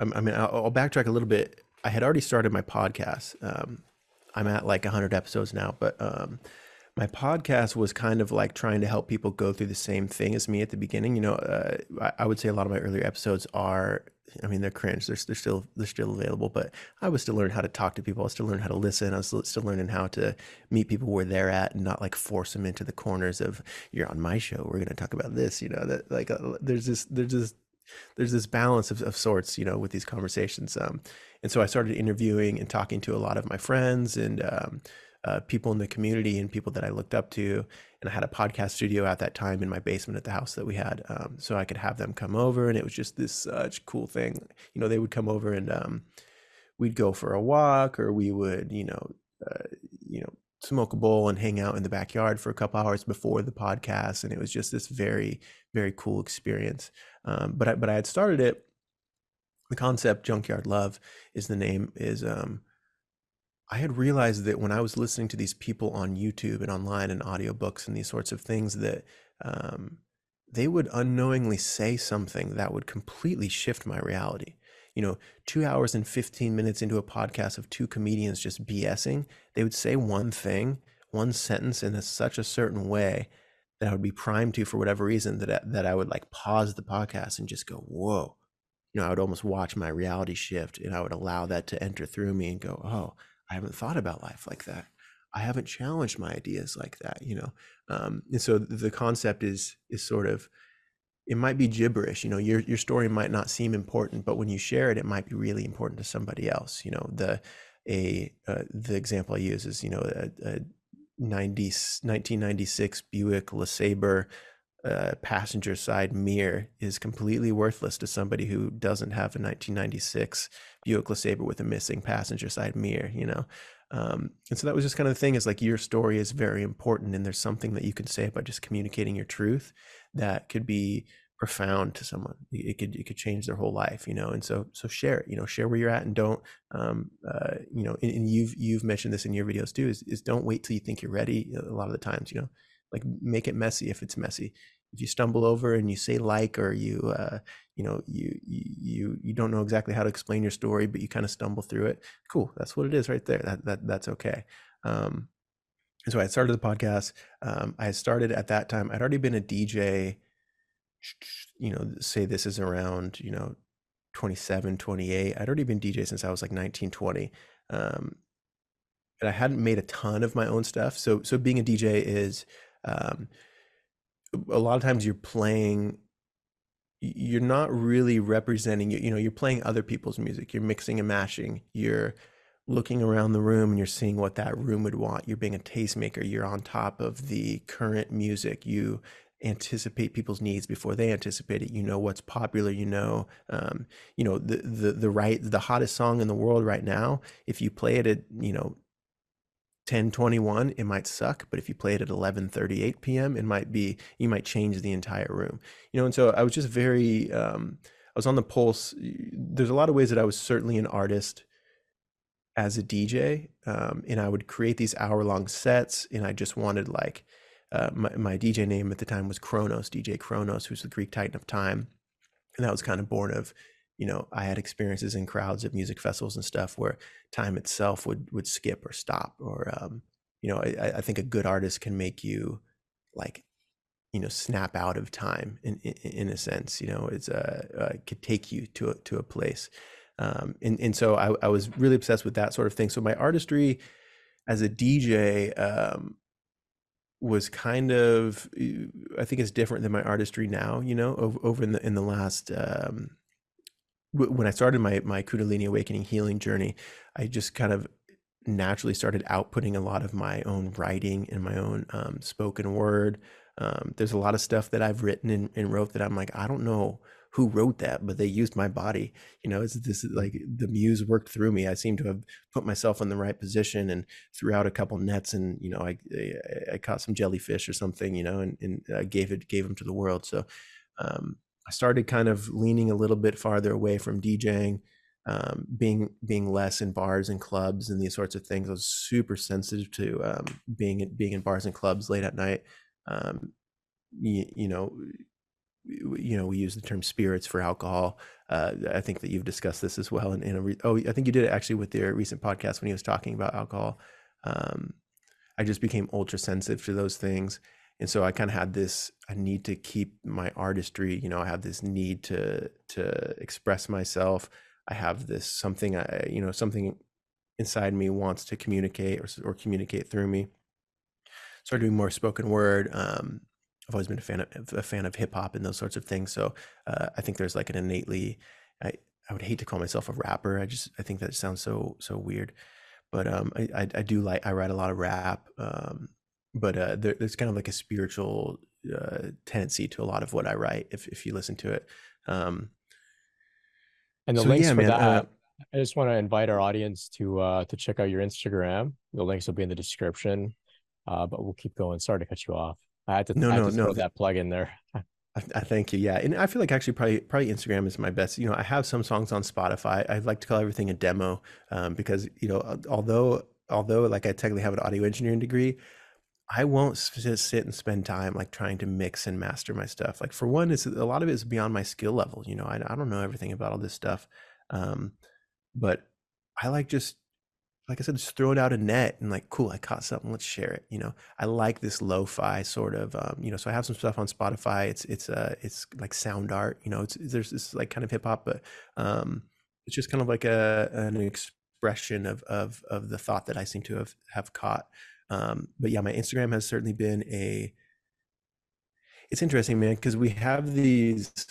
I mean I'll, backtrack a little bit. I had already started my podcast. Um, I'm at like 100 episodes now, but um, my podcast was kind of like trying to help people go through the same thing as me at the beginning. You know, uh, I, I, would say a lot of my earlier episodes are, I mean, they're cringe. They're, they're still they're still available, but I was still learning how to talk to people. I was still learning how to listen. I was still learning how to meet people where they're at and not like force them into the corners of you're on my show. We're going to talk about this. You know, that like uh, there's this there's this there's this balance of, of sorts. You know, with these conversations. Um, and so I started interviewing and talking to a lot of my friends and. Um, uh, people in the community and people that I looked up to. And I had a podcast studio at that time in my basement at the house that we had, um, so I could have them come over, and it was just this such cool thing. You know, they would come over and um, we'd go for a walk, or we would, you know, uh, you know, smoke a bowl and hang out in the backyard for a couple hours before the podcast, and it was just this very, very cool experience. Um, but I, but I had started it. The concept Junkyard Love is the name is um, I had realized that when I was listening to these people on YouTube and online and audiobooks and these sorts of things that um, they would unknowingly say something that would completely shift my reality. You know, two hours and 15 minutes into a podcast of two comedians just BSing, they would say one thing, one sentence in a, such a certain way that I would be primed to for whatever reason that I, that I would like pause the podcast and just go, whoa. You know, I would almost watch my reality shift and I would allow that to enter through me and go, oh, I haven't thought about life like that. I haven't challenged my ideas like that, you know. Um, and so the concept is is sort of it might be gibberish, you know. Your your story might not seem important, but when you share it, it might be really important to somebody else. You know, the a uh, the example I use is you know a, a 90, 1996 Buick LeSabre passenger side mirror is completely worthless to somebody who doesn't have a 1996 Buick LeSabre with a missing passenger side mirror, you know. Um, and so that was just kind of the thing is like your story is very important, and there's something that you can say about just communicating your truth that could be profound to someone. It could it could change their whole life, you know. And so so share it, you know, share where you're at, and don't, um, uh, you know, and, and, you've you've mentioned this in your videos too. Is is don't wait till you think you're ready. A lot of the times, you know, like make it messy if it's messy if you stumble over and you say like or you uh, you know you you you don't know exactly how to explain your story but you kind of stumble through it cool that's what it is right there that, that that's okay. Um, and so i started the podcast um, i started at that time i'd already been a dj you know say this is around you know 27 28 i'd already been dj since i was like 19 20 um, and i hadn't made a ton of my own stuff so so being a dj is um, a lot of times you're playing you're not really representing you You know you're playing other people's music you're mixing and mashing you're looking around the room and you're seeing what that room would want you're being a tastemaker you're on top of the current music you anticipate people's needs before they anticipate it you know what's popular you know um, you know the, the the right the hottest song in the world right now if you play it at you know 1021 it might suck but if you play it at 1138 p.m it might be you might change the entire room. You know and so i was just very um, i was on the pulse. There's a lot of ways that i was certainly an artist as a dj um, and i would create these hour long sets and i just wanted like uh, my, my dj name at the time was kronos dj kronos who's the greek titan of time and that was kind of born of you know, I had experiences in crowds at music festivals and stuff where time itself would would skip or stop, or um, you know, I, I think a good artist can make you like, you know, snap out of time in in, in a sense. You know, it's a uh, uh, could take you to a, to a place, um, and and so I, I was really obsessed with that sort of thing. So my artistry as a DJ um, was kind of I think it's different than my artistry now. You know, over, over in the in the last um, when I started my my Kundalini awakening healing journey, I just kind of naturally started outputting a lot of my own writing and my own um, spoken word. Um, there's a lot of stuff that I've written and, and, wrote that I'm like, I don't know who wrote that, but they used my body. You know, it's this like the muse worked through me. I seem to have put myself in the right position and threw out a couple nets, and you know, I I, I caught some jellyfish or something, you know, and, and uh, gave it gave them to the world. So. Um, I started kind of leaning a little bit farther away from DJing, um, being being less in bars and clubs and these sorts of things. I was super sensitive to um, being in, being in bars and clubs late at night. Um, you, you, know, you know, we use the term spirits for alcohol. Uh, I think that you've discussed this as well. In re- oh, I think you did it actually with your recent podcast when he was talking about alcohol. Um, I just became ultra sensitive to those things and so i kind of had this i need to keep my artistry you know i have this need to to express myself. I have this something i you know something inside me wants to communicate or, or communicate through me. Started doing more spoken word um, i've always been a fan of a fan of hip-hop and those sorts of things. So uh, i think there's like an innately I, I would hate to call myself a rapper i just i think that sounds so so weird. But um I, I do like i write a lot of rap um but uh, there, there's kind of like a spiritual uh, tendency to a lot of what I write if if you listen to it. Um, and the so links yeah, for man, that, uh, I just want to invite our audience to uh, to check out your Instagram. The links will be in the description. Uh, but we'll keep going. Sorry to cut you off. I had to, no, had no, to throw no. that plug in there. I, I, thank you. Yeah, and I feel like actually probably probably Instagram is my best. You know, I have some songs on Spotify. I like to call everything a demo um, because you know, although although like I technically have an audio engineering degree, I won't just sit and spend time like trying to mix and master my stuff. Like for one, it's a lot of it is beyond my skill level. You know, I, I don't know everything about all this stuff, um, but I like just like I said, just throw it out a net and like, cool, I caught something. Let's share it. You know, I like this lo-fi sort of, um, you know, so I have some stuff on Spotify. It's, it's, uh, it's like sound art, you know, it's, there's this like kind of hip hop, but, um, it's just kind of like a, an expression of, of, of the thought that I seem to have, have caught. Um, but yeah, my Instagram has certainly been a, it's interesting, man, because we have these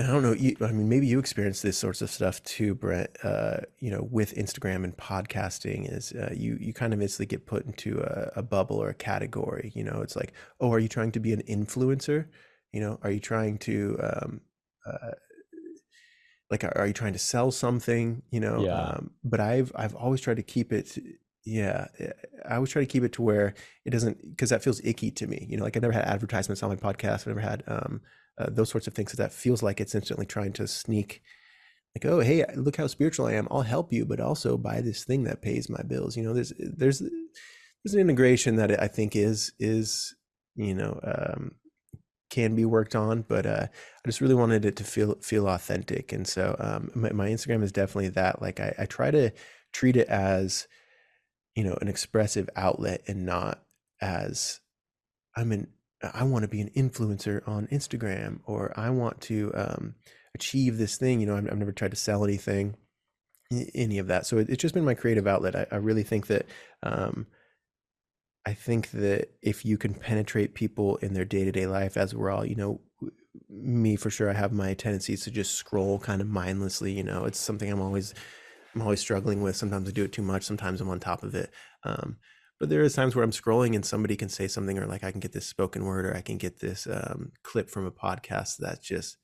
and I don't know, you, I mean, maybe you experience this sorts of stuff too, Brent. Uh, you know, with Instagram and podcasting, is uh, you you kind of instantly get put into a, a, bubble or a category. You know, it's like, oh, are you trying to be an influencer? You know, are you trying to, um, uh, like, are you trying to sell something? You know, yeah. Um, but I've I've always tried to keep it. Yeah, I always try to keep it to where it doesn't, because that feels icky to me. You know, like I never had advertisements on my podcast. I never had. Um, uh, those sorts of things. That feels like it's instantly trying to sneak, like, oh, hey, look how spiritual I am. I'll help you, but also buy this thing that pays my bills. You know, there's there's there's an integration that I think is is you know um, can be worked on, but uh, I just really wanted it to feel feel authentic. And so um, my, my, Instagram is definitely that. Like I, I try to treat it as you know an expressive outlet and not as I'm an I want to be an influencer on Instagram or I want to um, achieve this thing. You know, I've, I've, never tried to sell anything, any of that. So it, it's just been my creative outlet. I, I really think that, um, I think that if you can penetrate people in their day to day life, as we're all, you know, me for sure, I have my tendencies to just scroll kind of mindlessly. You know, it's something I'm always, I'm always struggling with. Sometimes I do it too much. Sometimes I'm on top of it. Um, but there is times where I'm scrolling and somebody can say something, or like I can get this spoken word, or I can get this um, clip from a podcast that just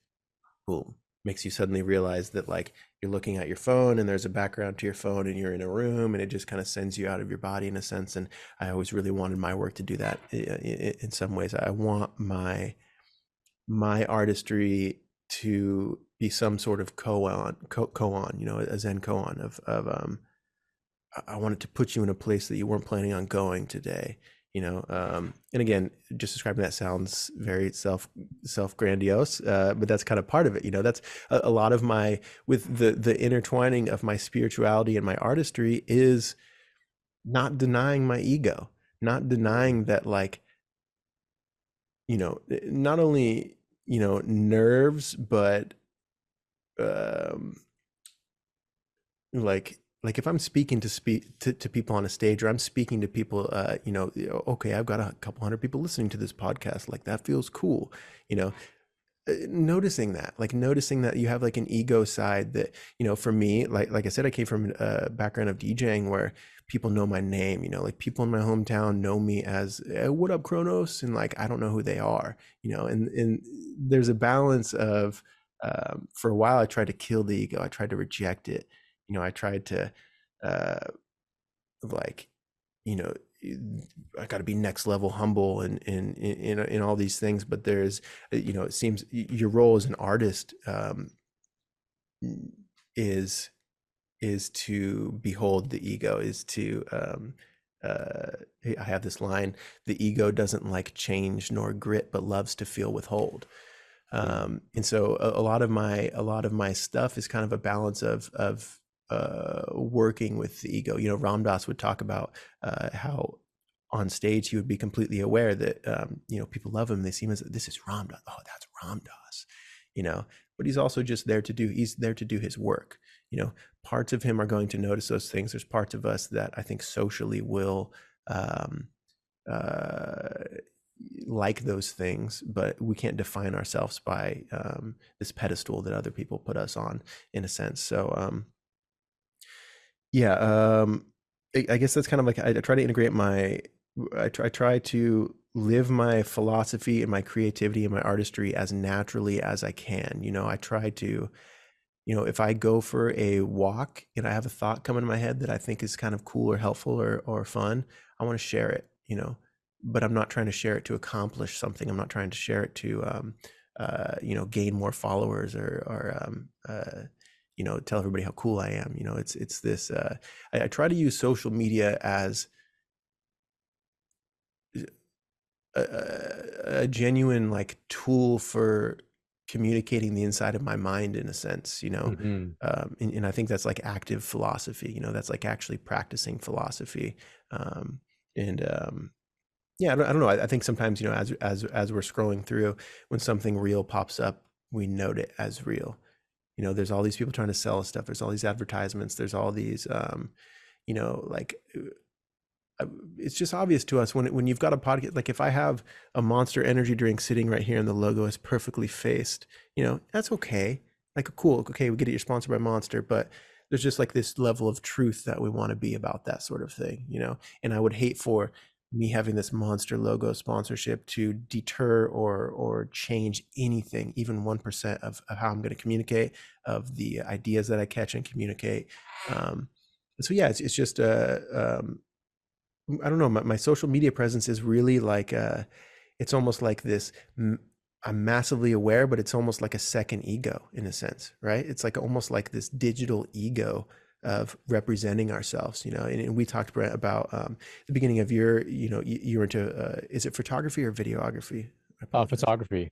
boom makes you suddenly realize that like you're looking at your phone and there's a background to your phone and you're in a room and it just kind of sends you out of your body in a sense and i always really wanted my work to do that in some ways i want my my artistry to be some sort of koan koan you know a zen koan of of um I wanted to put you in a place that you weren't planning on going today you know um, and again just describing that sounds very self self grandiose uh, but that's kind of part of it you know that's a, a, lot of my with the the intertwining of my spirituality and my artistry is not denying my ego not denying that like you know not only you know nerves but um like like if i'm speaking to speak to, to people on a stage or i'm speaking to people uh you know okay i've got a couple hundred people listening to this podcast like that feels cool you know? Uh, noticing that like noticing that you have like an ego side that you know for me like like i said i came from a background of djing where people know my name you know like people in my hometown know me as hey, what up kronos? And like i don't know who they are you know and and there's a balance of um, for a while i tried to kill the ego i tried to reject it you know i tried to uh like you know i got to be next level humble and in in in all these things but there's uh, you know it seems your role as an artist um is is to behold the ego is to um uh i have this line the ego doesn't like change nor grit but loves to feel withhold um and so a, a lot of my a lot of my stuff is kind of a balance of of uh, working with the ego. You know, Ram Dass would talk about uh, how on stage he would be completely aware that um, you know people love him. They see him as this is Ram Dass. Oh, that's Ram Dass. You know, but he's also just there to do. He's there to do his work. You know, parts of him are going to notice those things. There's parts of us that I think socially will. Um, uh, like those things, but we can't define ourselves by um, this pedestal that other people put us on, in a sense. So, um, yeah, um, I, guess that's kind of like I, I try to integrate my I try, I try to live my philosophy and my creativity and my artistry as naturally as I can. You know, I try to, you know, if I go for a walk and I have a thought come into my head that I think is kind of cool or helpful or or fun, I want to share it. You know, but I'm not trying to share it to accomplish something. I'm not trying to share it to, um, uh, you know, gain more followers or or um, uh, you know tell everybody how cool i am you know it's it's this uh, I, I, try to use social media as a, a genuine like tool for communicating the inside of my mind in a sense you know mm-hmm. um, and, and, i think that's like active philosophy you know that's like actually practicing philosophy um, and um, yeah I don't, I don't know I, I, think sometimes you know as as as we're scrolling through when something real pops up we note it as real you know there's all these people trying to sell stuff there's all these advertisements there's all these um, you know like it's just obvious to us when when you've got a podcast like if i have a monster energy drink sitting right here and the logo is perfectly faced you know that's okay. Like cool okay we get it you're sponsored by monster but there's just like this level of truth that we want to be about that sort of thing you know? And i would hate for me having this monster logo sponsorship to deter or or change anything even 1% of, of how i'm going to communicate of the ideas that i catch and communicate. Um, so yeah it's, it's just uh, um, I don't know. My, my social media presence is really like uh, it's almost like this. I'm massively aware, but it's almost like a second ego in a sense, right? It's like almost like this digital ego of representing ourselves, you know. And, and we talked Brent, about um, the beginning of your, you know, you, you were into uh, is it photography or videography? Uh, photography.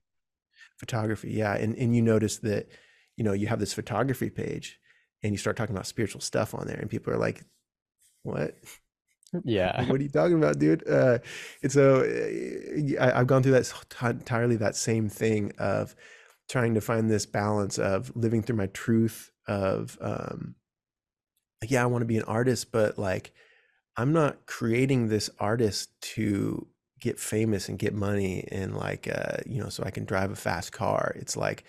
Photography, yeah. And and you notice that, you know, you have this photography page, and you start talking about spiritual stuff on there, and people are like, "What? Yeah. what are you talking about, dude? Uh, and so uh, I, have gone through that entirely that same thing of trying to find this balance of living through my truth of, um, like, yeah, I want to be an artist, but like, I'm not creating this artist to get famous and get money and like, uh, you know, so I can drive a fast car. It's like,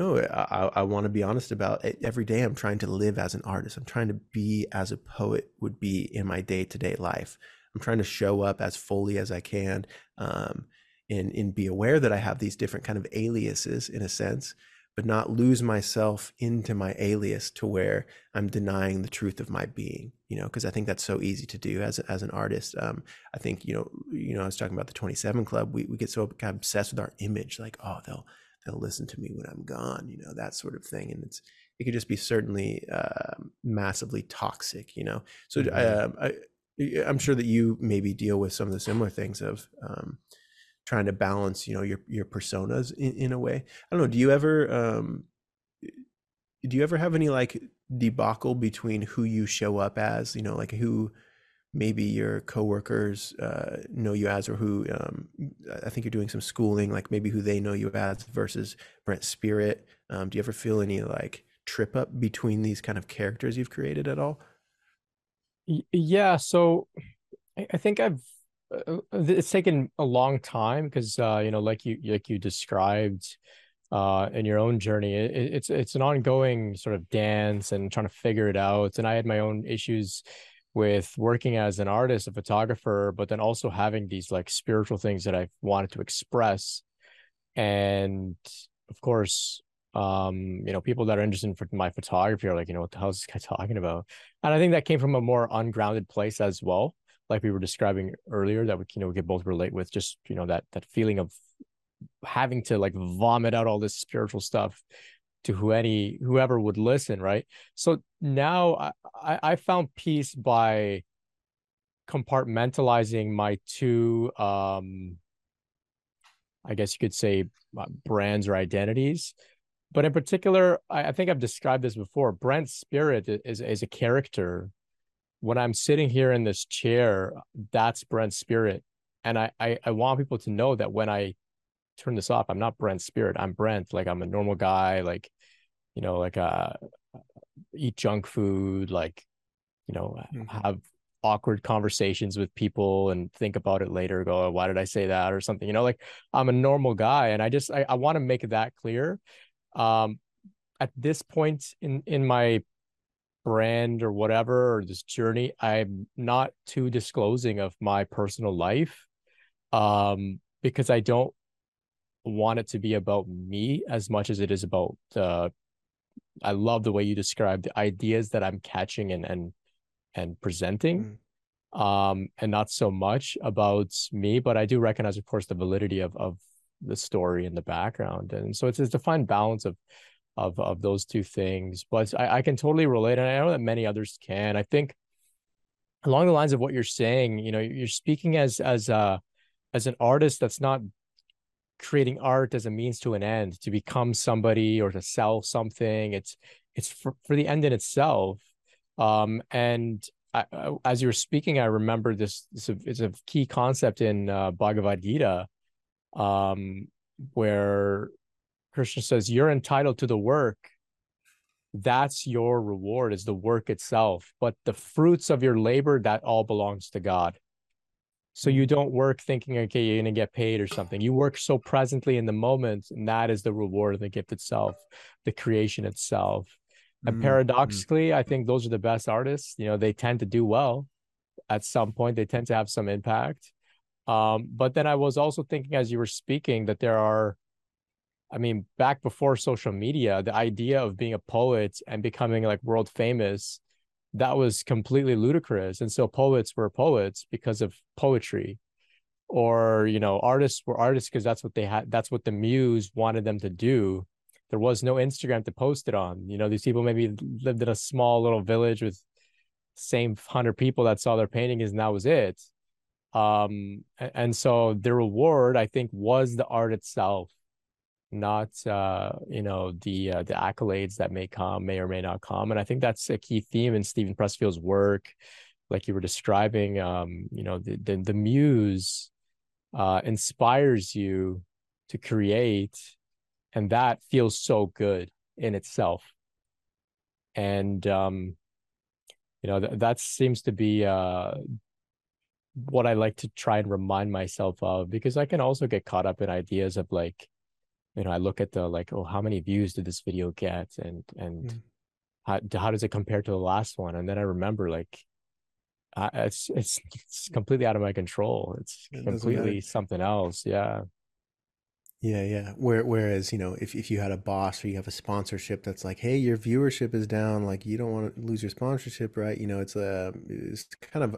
no, I, I want to be honest about it. Every day I'm trying to live as an artist. I'm trying to be as a poet would be in my day to day life. I'm trying to show up as fully as I can um, and, and be aware that I have these different kind of aliases in a sense, but not lose myself into my alias to where I'm denying the truth of my being, you know, because I think that's so easy to do as, as an artist. Um, I think, you know, you know, I was talking about the 27 club. We, we get so kind of obsessed with our image, like, oh, they'll, they'll listen to me when I'm gone, you know, that sort of thing. And it's, it could just be certainly uh, massively toxic, you know? So mm-hmm. uh, I, I'm sure that you maybe deal with some of the similar things of um, trying to balance, you know, your, your personas in, in a way. I don't know. Do you ever, um, do you ever have any like debacle between who you show up as, you know, like who, maybe your coworkers uh, know you as, or who um, I think you're doing some schooling, like maybe who they know you as versus Brent Spirit. Um, do you ever feel any like trip up between these kind of characters you've created at all? Yeah, so I think I've uh, uh, it's taken a long time because uh, you know, like you like you described uh, in your own journey, it, it's it's an ongoing sort of dance and trying to figure it out. And I had my own issues with working as an artist, a photographer, but then also having these like spiritual things that I wanted to express. And of course, um, you know, people that are interested in my photography are like, you know, what the hell is this guy talking about? And I think that came from a more ungrounded place as well, like we were describing earlier, that we, you know, we could both relate with just, you know, that that feeling of having to like vomit out all this spiritual stuff to who any whoever would listen, right? So now I, I found peace by compartmentalizing my two um I guess you could say uh, brands or identities. But in particular, I, I think I've described this before. Brent Spirit is, is a character. When I'm sitting here in this chair, that's Brent Spirit. And I, I, I want people to know that when I turn this off. I'm not Brent Spirit. I'm Brent. Like I'm a normal guy. Like, you know, like uh, eat junk food. Like, you know, mm-hmm. have awkward conversations with people and think about it later. Go, oh, why did I say that or something? You know, like I'm a normal guy, and I just I, I want to make that clear. Um, at this point in in my brand or whatever or this journey i'm not too disclosing of my personal life um because i don't want it to be about me as much as it is about the I love the way you describe the ideas that I'm catching and and and presenting. Mm. Um and not so much about me, but I do recognize of course the validity of of the story in the background. And so it's it's a defined balance of of of those two things. But I, I can totally relate and I know that many others can. I think along the lines of what you're saying, you know, you're speaking as as a as an artist that's not creating art as a means to an end to become somebody or to sell something. It's it's for, for the end in itself. Um and I, as you were speaking i remember this, this it's a key concept in uh, bhagavad gita um where krishna says you're entitled to the work. That's your reward is the work itself. But the fruits of your labor that all belongs to god so you don't work thinking, okay, you're gonna get paid or something. You work so presently in the moment, and that is the reward of the gift itself, the creation itself. And mm-hmm. paradoxically, I think those are the best artists. You know, they tend to do well at some point. They tend to have some impact. Um, but then I was also thinking as you were speaking that there are, I mean, back before social media, the idea of being a poet and becoming like world famous that was completely ludicrous. And so poets were poets because of poetry or you know artists were artists because that's what they had that's what the muse wanted them to do. There was no instagram to post it on. You know these people maybe lived in a small little village with same 100 people that saw their paintings and that was it. Um and so the reward i think was the art itself not uh, you know the uh, the accolades that may come may or may not come and i think that's a key theme in steven pressfield's work like you were describing um you know the the, the muse uh inspires you to create and that feels so good in itself. And um you know th- that seems to be uh what i like to try and remind myself of because i can also get caught up in ideas of like you know, I look at the like, oh, how many views did this video get, and and mm. how how does it compare to the last one? And then I remember like, uh, it's it's it's completely out of my control. It's it completely something else. Yeah. Yeah, yeah. Where, whereas, you know, if, if you had a boss or you have a sponsorship that's like, hey, your viewership is down, like you don't want to lose your sponsorship, right? You know, it's a it's kind of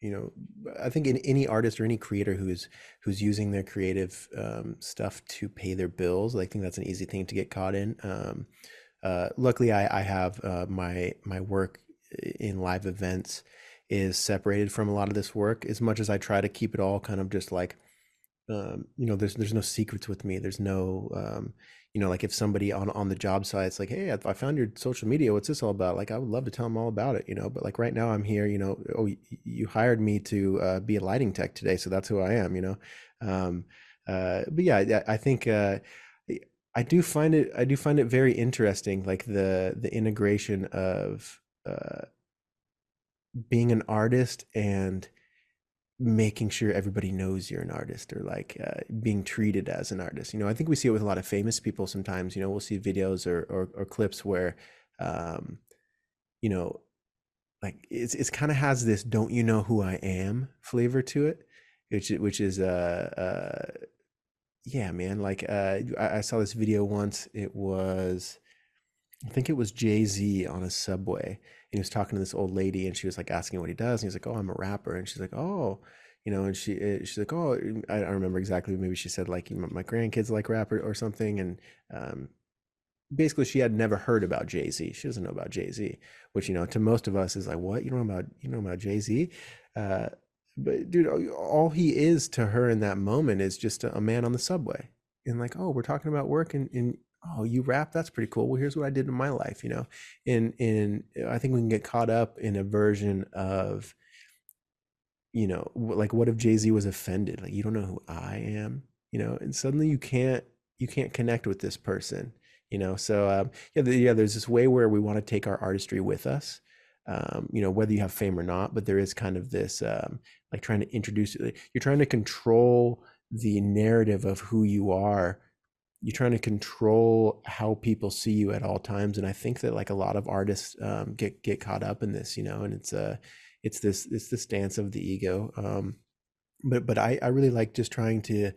you know i think in any artist or any creator who's who's using their creative um, stuff to pay their bills i think that's an easy thing to get caught in. Um, uh, luckily i, I have uh, my my work in live events is separated from a lot of this work. As much as i try to keep it all kind of just like um, you know there's there's no secrets with me. There's no um, you know, like if somebody on on the job site, it's like, hey, I, found your social media. What's this all about? Like, I would love to tell them all about it, you know. But like right now, I'm here. You know, oh, you hired me to uh, be a lighting tech today, so that's who I am. You know, um, uh, but yeah, I think uh, I do find it. I do find it very interesting, like the the integration of uh, being an artist and making sure everybody knows you're an artist or like uh, being treated as an artist. You know, I think we see it with a lot of famous people sometimes. You know, we'll see videos or or, or clips where, um, you know, like it's it's kind of has this "don't you know who I am" flavor to it, which which is uh uh yeah man like uh I, I saw this video once. It was. I think it was Jay Z on a subway, and he was talking to this old lady and she was like asking what he does. And he's like, Oh, I'm a rapper. And she's like, Oh, you know, and she, eh, she's like, Oh, I don't remember exactly. Maybe she said like, my grandkids like rapper or something. And, um, basically she had never heard about Jay-Z. She doesn't know about Jay-Z, which, you know, to most of us is like, what, you don't know about, you know about Jay-Z? Uh, but dude, all he is to her in that moment is just a man on the subway and like, oh, we're talking about work and, and oh you rap? That's pretty cool. Well here's what i did in my life you know? And and i think we can get caught up in a version of you know like what if jay-z was offended? Like you don't know who i am you know? And suddenly you can't you can't connect with this person you know? So um, yeah yeah there's this way where we want to take our artistry with us um, you know whether you have fame or not but there is kind of this um, like trying to introduce you're trying to control the narrative of who you are you're trying to control how people see you at all times and i think that like a lot of artists um, get get caught up in this you know and it's uh it's this it's this dance of the ego um but but i i really like just trying to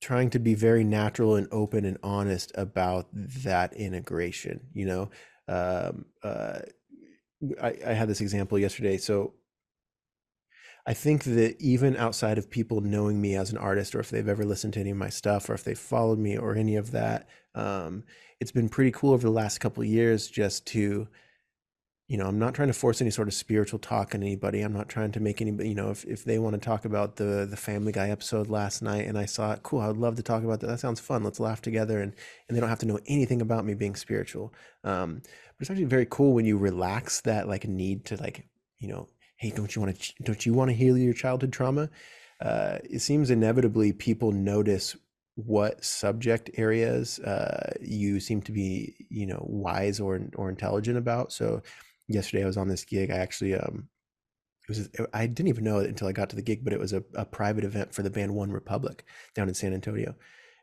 trying to be very natural and open and honest about that integration you know? Um uh I, I had this example yesterday so I think that even outside of people knowing me as an artist, or if they've ever listened to any of my stuff, or if they've followed me, or any of that, um, it's been pretty cool over the last couple years just to you know, I'm not trying to force any sort of spiritual talk on anybody. I'm not trying to make anybody, you know, if, if they want to talk about the the Family Guy episode last night and I saw it, cool, I would love to talk about that. That sounds fun. Let's laugh together and and they don't have to know anything about me being spiritual. Um, but it's actually very cool when you relax that like need to like, you know, hey, don't you want to don't you want to heal your childhood trauma? Uh, it seems inevitably people notice what subject areas uh, you seem to be, you know, wise or or intelligent about. So yesterday I was on this gig. I actually um it was I didn't even know it until I got to the gig, but it was a, a private event for the band OneRepublic down in San Antonio.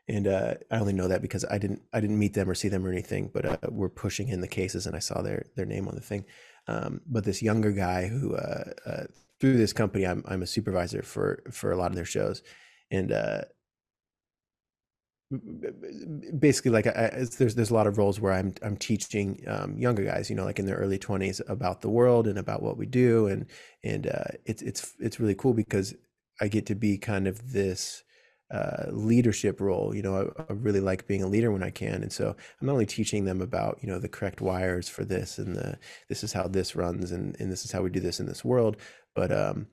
And uh, I only know that because I didn't I didn't meet them or see them or anything, but uh, we're pushing in the cases and I saw their their name on the thing. Um, but this younger guy who uh, uh through this company, I'm I'm a supervisor for for a lot of their shows, and uh, basically like I, there's there's a lot of roles where I'm I'm teaching um, younger guys, you know, like in their early 20s about the world and about what we do, and and uh, it's it's it's really cool because I get to be kind of this uh, leadership role. You know, I, I, really like being a leader when I can, and so I'm not only teaching them about you know the correct wires for this and the this is how this runs and and this is how we do this in this world, but um,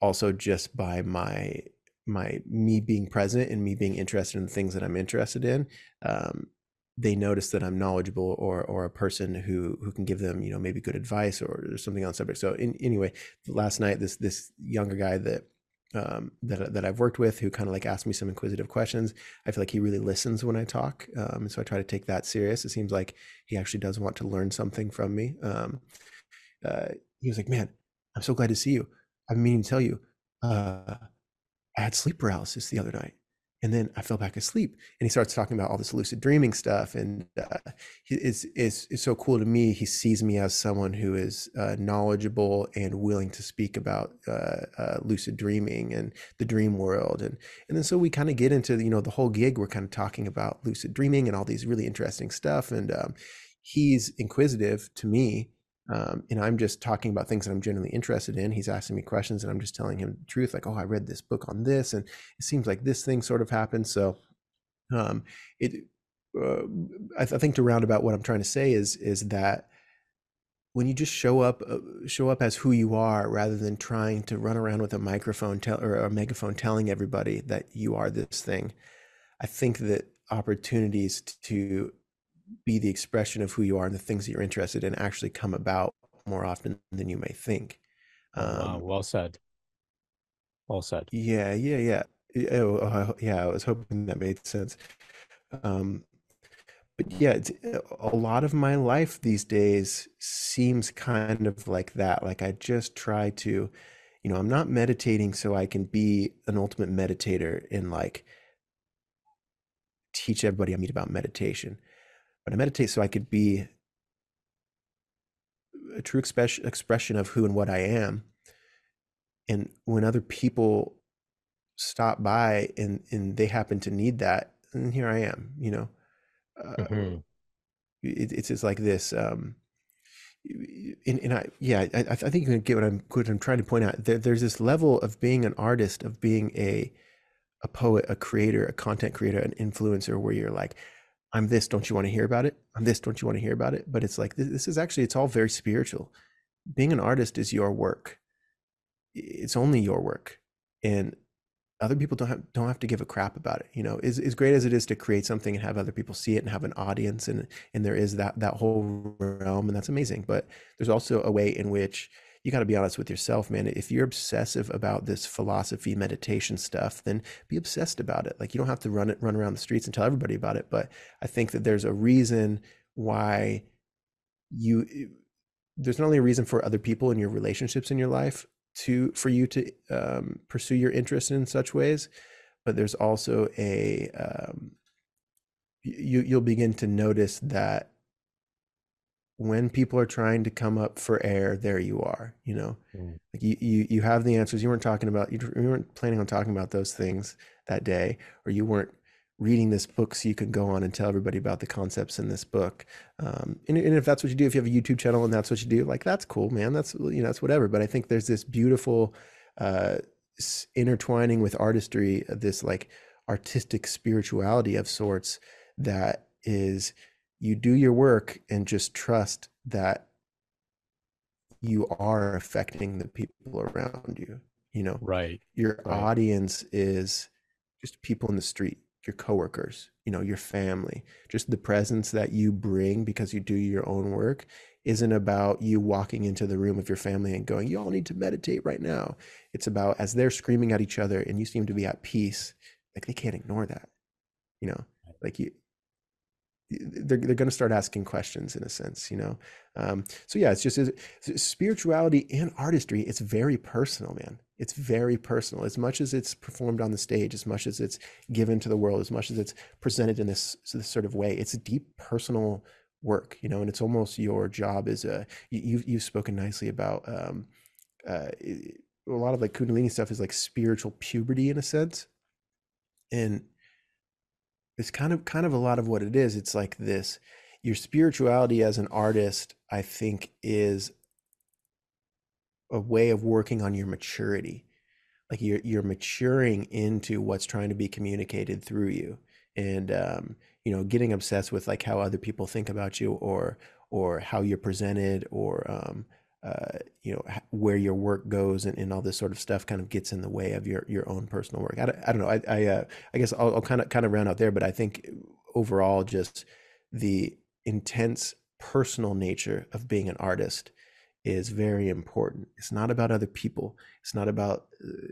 also just by my my me being present and me being interested in things that I'm interested in, um, they notice that I'm knowledgeable or or a person who who can give them you know maybe good advice or, or something on subject. So in, anyway, last night this this younger guy that um, that that I've worked with who kind of like asked me some inquisitive questions. I feel like he really listens when I talk, um, so I try to take that serious. It seems like he actually does want to learn something from me. Um, uh, he was like, "Man, I'm so glad to see you. I've been meaning to tell you." Uh, I had sleep paralysis the other night. And then I fell back asleep. And he starts talking about all this lucid dreaming stuff. And uh, it's, it's, it's so cool to me. He sees me as someone who is uh, knowledgeable and willing to speak about uh, uh lucid dreaming and the dream world. And, and then so we kind of get into, you know, the whole gig. We're kind of talking about lucid dreaming and all these really interesting stuff. And um, he's inquisitive to me um, and I'm just talking about things that I'm generally interested in. He's asking me questions, and I'm just telling him the truth, like, "Oh, I read this book on this, and it seems like this thing sort of happened." So, um, it, uh, I, th- I, think to round about what I'm trying to say is is that when you just show up, uh, show up as who you are, rather than trying to run around with a microphone tell, or a megaphone telling everybody that you are this thing, I think that opportunities to be the expression of who you are and the things that you're interested in actually come about more often than you may think. Um, wow, well said. Well said. Yeah, yeah, yeah. Oh, oh, yeah, I was hoping that made sense. Um, but yeah, a lot of my life these days seems kind of like that. Like I just try to, you know, I'm not meditating so I can be an ultimate meditator and like teach everybody I meet about meditation. I meditate so I could be a true express, expression of who and what I am. And when other people stop by and, and they happen to need that, and here I am, you know. Uh, mm-hmm. it, it's just like this. Um, and, and I, yeah, I, I think you can get what I'm, what I'm trying to point out. There, there's this level of being an artist, of being a, a poet, a creator, a content creator, an influencer, where you're like, I'm this, don't you want to hear about it? I'm this, don't you want to hear about it? But it's like, this, is actually, it's all very spiritual. Being an artist is your work. It's only your work. And other people don't have, don't have to give a crap about it. You know, as, as great as it is to create something and have other people see it and have an audience and, and there is that, that whole realm and that's amazing. But there's also a way in which you got to be honest with yourself, man. If you're obsessive about this philosophy, meditation stuff, then be obsessed about it. Like you don't have to run it, run around the streets and tell everybody about it. But I think that there's a reason why you, there's not only a reason for other people in your relationships in your life to, for you to um, pursue your interest in such ways, but there's also a, um, you, you'll begin to notice that when people are trying to come up for air, there you are. You know, mm. like you, you you have the answers. You weren't talking about you, you weren't planning on talking about those things that day, or you weren't reading this book so you can go on and tell everybody about the concepts in this book. Um, and, and if that's what you do, if you have a YouTube channel and that's what you do, like that's cool, man. That's you know that's whatever. But I think there's this beautiful uh, intertwining with artistry, this like artistic spirituality of sorts that is you do your work and just trust that you are affecting the people around you. You know, Right. your Right. audience is just people in the street, your coworkers, you know, your family. Just the presence that you bring because you do your own work isn't about you walking into the room of your family and going, you all need to meditate right now. It's about as they're screaming at each other and you seem to be at peace, like they can't ignore that, you know, like you, they're, they're going to start asking questions in a sense, you know? Um, so yeah, it's just it's, spirituality and artistry. It's very personal, man. It's very personal. As much as it's performed on the stage, as much as it's given to the world, as much as it's presented in this, this sort of way, it's a deep personal work, you know, and it's almost your job as a, you, you've spoken nicely about, um, uh, a lot of like Kundalini stuff is like spiritual puberty in a sense. And it's kind of kind of a lot of what it is. It's like this your spirituality as an artist i think is a way of working on your maturity. Like you're you're maturing into what's trying to be communicated through you. And um, you know getting obsessed with like how other people think about you or or how you're presented or um, uh, you know where your work goes and, and all this sort of stuff kind of gets in the way of your your own personal work. I don't, I don't know. I I, uh, I guess I'll, I'll kind of kind of round out there, but I think overall just the intense personal nature of being an artist is very important. It's not about other people. It's not about.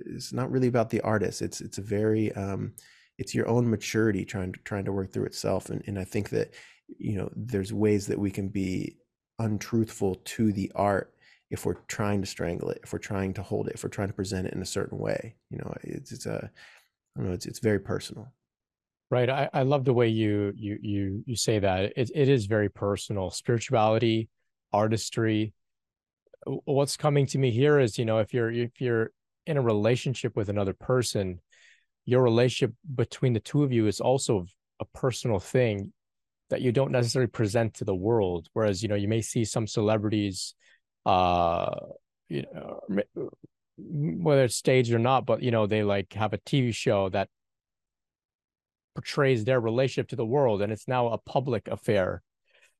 It's not really about the artist. It's it's a very um, it's your own maturity trying to trying to work through itself. And and I think that you know there's ways that we can be untruthful to the art if we're trying to strangle it, if we're trying to hold it, if we're trying to present it in a certain way. You know, it's it's a I don't know, it's it's very personal. Right. I, I love the way you you you you say that. It it is very personal. Spirituality, artistry. What's coming to me here is, you know, if you're if you're in a relationship with another person, your relationship between the two of you is also a personal thing that you don't necessarily present to the world. Whereas, you know, you may see some celebrities uh you know whether it's staged or not but you know they like have a tv show that portrays their relationship to the world and it's now a public affair.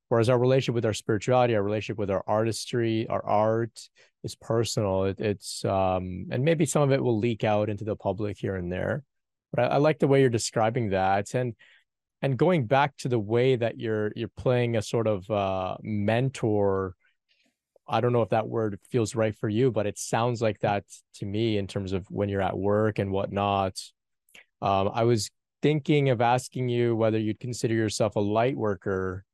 Whereas our relationship with our spirituality our relationship with our artistry our art is personal. It, it's um and maybe some of it will leak out into the public here and there but I, I like the way you're describing that. And and going back to the way that you're you're playing a sort of uh mentor I don't know if that word feels right for you, but it sounds like that to me in terms of when you're at work and whatnot. Um, I was thinking of asking you whether you'd consider yourself a light worker.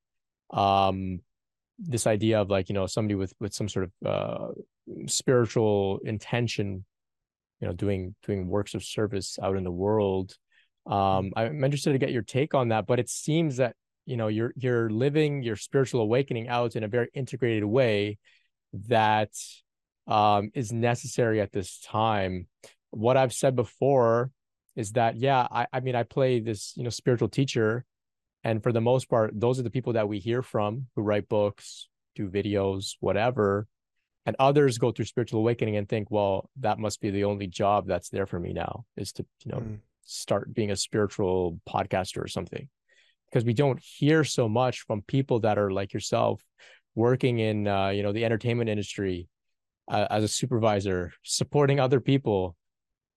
Um, this idea of like you know somebody with with some sort of uh, spiritual intention, you know, doing doing works of service out in the world. Um, I'm interested to get your take on that, but it seems that you know you're you're living your spiritual awakening out in a very integrated way that um, is necessary at this time. What I've said before is that, yeah, I, I mean, I play this, you know, spiritual teacher. And for the most part, those are the people that we hear from who write books, do videos, whatever. And others go through spiritual awakening and think, well, that must be the only job that's there for me now is to, you know, mm. start being a spiritual podcaster or something. Because we don't hear so much from people that are like yourself working in uh, you know the entertainment industry uh, as a supervisor, supporting other people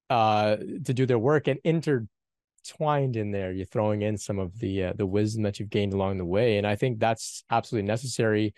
uh, to do their work, and intertwined in there, you're throwing in some of the uh, the wisdom that you've gained along the way, and I think that's absolutely necessary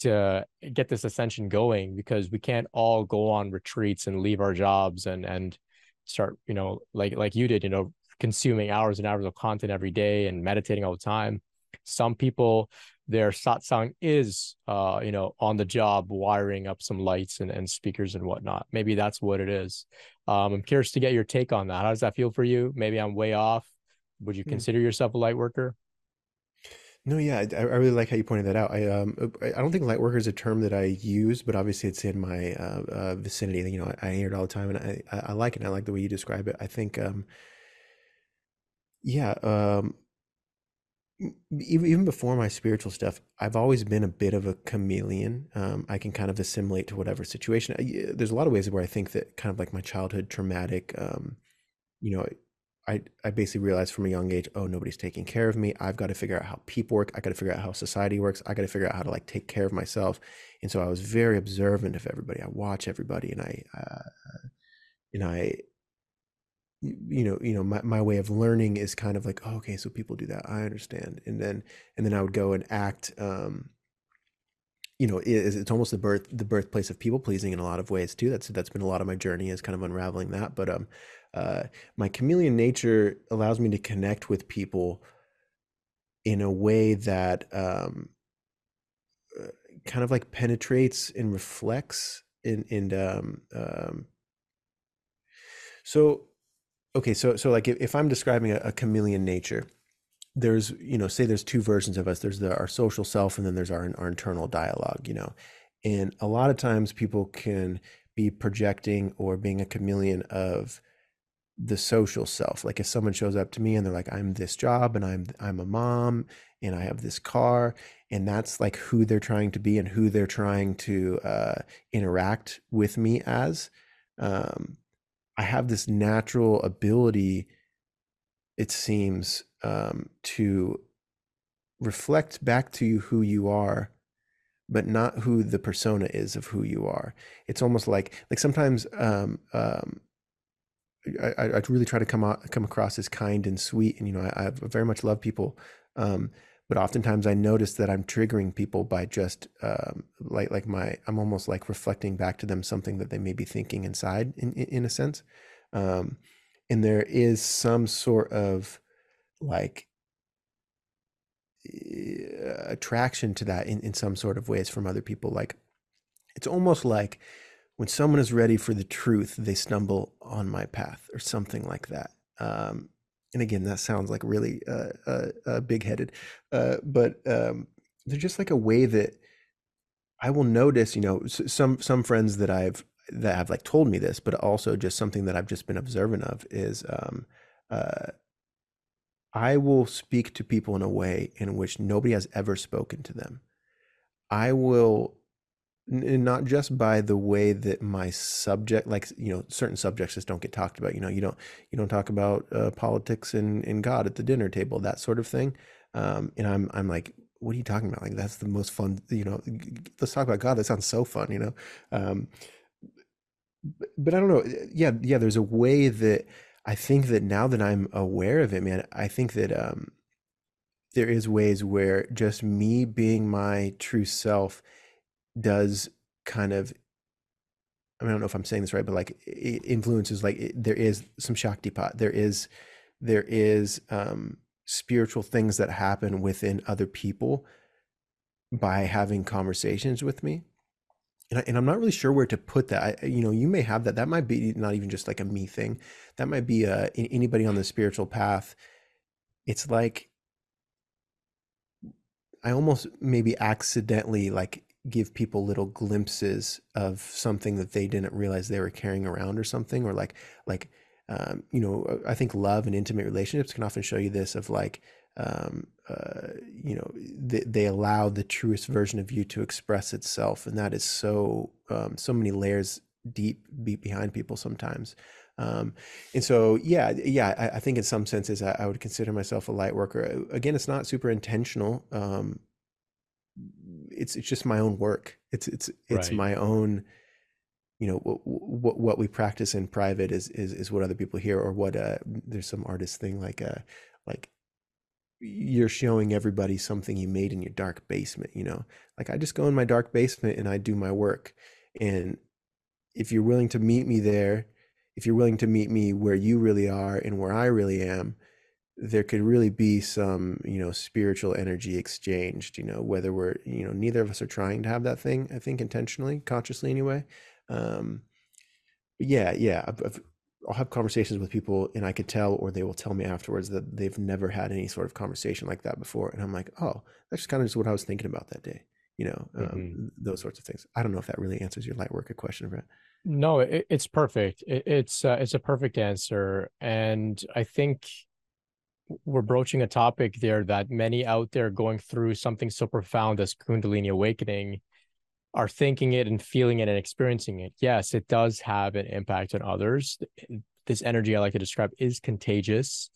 to get this ascension going because we can't all go on retreats and leave our jobs and and start you know like like you did you know consuming hours and hours of content every day and meditating all the time. Some people their satsang is uh you know on the job wiring up some lights and, and speakers and whatnot maybe that's what it is um i'm curious to get your take on that how does that feel for you maybe i'm way off would you hmm. consider yourself a light worker no, yeah, I, I, really like how you pointed that out. I um I don't think light worker is a term that I use, but obviously it's in my uh, uh, vicinity. You know, I, I, hear it all the time, and I, I like it. I like the way you describe it. I think um yeah um even before my spiritual stuff, I've always been a bit of a chameleon. Um, I can kind of assimilate to whatever situation. I, there's a lot of ways where I think that kind of like my childhood traumatic, um, you know, I, I basically realized from a young age, oh, nobody's taking care of me. I've got to figure out how people work. I got to figure out how society works. I got to figure out how to like take care of myself. And so I was very observant of everybody. I watch everybody, and I, uh, and I, you know, you know, my, my way of learning is kind of like, oh, okay, so people do that. I understand. And then, and then I would go and act. Um, you know, it, it's almost the birth, the birthplace of people pleasing in a lot of ways too. That's that's been a lot of my journey is kind of unraveling that. But um, uh, my chameleon nature allows me to connect with people in a way that um, uh, kind of like penetrates and reflects in in um, um, so okay so so like if, if i'm describing a, a, chameleon nature there's you know say there's two versions of us. There's the our social self and then there's our our internal dialogue you know. And a lot of times people can be projecting or being a chameleon of the social self. Like if someone shows up to me and they're like i'm this job and i'm i'm a mom and i have this car and that's like who they're trying to be and who they're trying to uh, interact with me as um, i have this natural ability it seems um, to reflect back to you who you are but not who the persona is of who you are it's almost like like sometimes um, um, I, I really try to come out, come across as kind and sweet, and you know, I, I very much love people. Um, but oftentimes I notice that I'm triggering people by just um, like like my I'm almost like reflecting back to them something that they may be thinking inside in in, in a sense, um, and there is some sort of like attraction to that in, in some sort of ways from other people. Like it's almost like when someone is ready for the truth, they stumble on my path or something like that. Um, and again, that sounds like really uh, uh, uh, big headed, uh, but um, they're just like a way that I will notice, you know, some, some friends that I've, that have like told me this, but also just something that I've just been observant of is, um, uh, I will speak to people in a way in which nobody has ever spoken to them. I will and not just by the way that my subject like you know certain subjects just don't get talked about you know you don't you don't talk about uh, politics and, and god at the dinner table that sort of thing. Um, and i'm i'm like what are you talking about? Like that's the most fun you know let's talk about god that sounds so fun you know? Um, but, i don't know yeah yeah there's a way that i think that now that i'm aware of it man i think that um, there is ways where just me being my true self does kind of I, mean, I don't know if I'm saying this right, but like influences like it, there is some shaktipat. There is there is um, spiritual things that happen within other people by having conversations with me. And, I, and I'm not really sure where to put that. I, you know, you may have that. That might be not even just like a me thing. That might be uh, anybody on the spiritual path. It's like I almost maybe accidentally like give people little glimpses of something that they didn't realize they were carrying around or something or like like um, you know uh, i think love and intimate relationships can often show you this of like um, uh, you know they, they allow the truest version of you to express itself and that is so um, so many layers deep behind people sometimes. Um, and so yeah yeah I, I, think in some senses I, I, would consider myself a light worker. Again it's not super intentional um, it's it's just my own work. It's it's it's right. my own. You know what, what what we practice in private is is is what other people hear, or what uh, there's some artist thing like uh like you're showing everybody something you made in your dark basement. You know, like I just go in my dark basement and I do my work, and if you're willing to meet me there, if you're willing to meet me where you really are and where I really am, there could really be some you know spiritual energy exchanged you know whether we're you know neither of us are trying to have that thing i think intentionally consciously anyway. Um but yeah yeah I've, I've, i'll have conversations with people and i could tell or they will tell me afterwards that they've never had any sort of conversation like that before. And i'm like oh that's kind of just what i was thinking about that day you know um, mm-hmm. those sorts of things. I don't know if that really answers your light worker question Brent. no it, it's perfect. It, it's uh, it's a perfect answer. And i think we're broaching a topic there that many out there going through something so profound as Kundalini awakening are thinking it and feeling it and experiencing it. Yes, it does have an impact on others. this energy I like to describe is contagious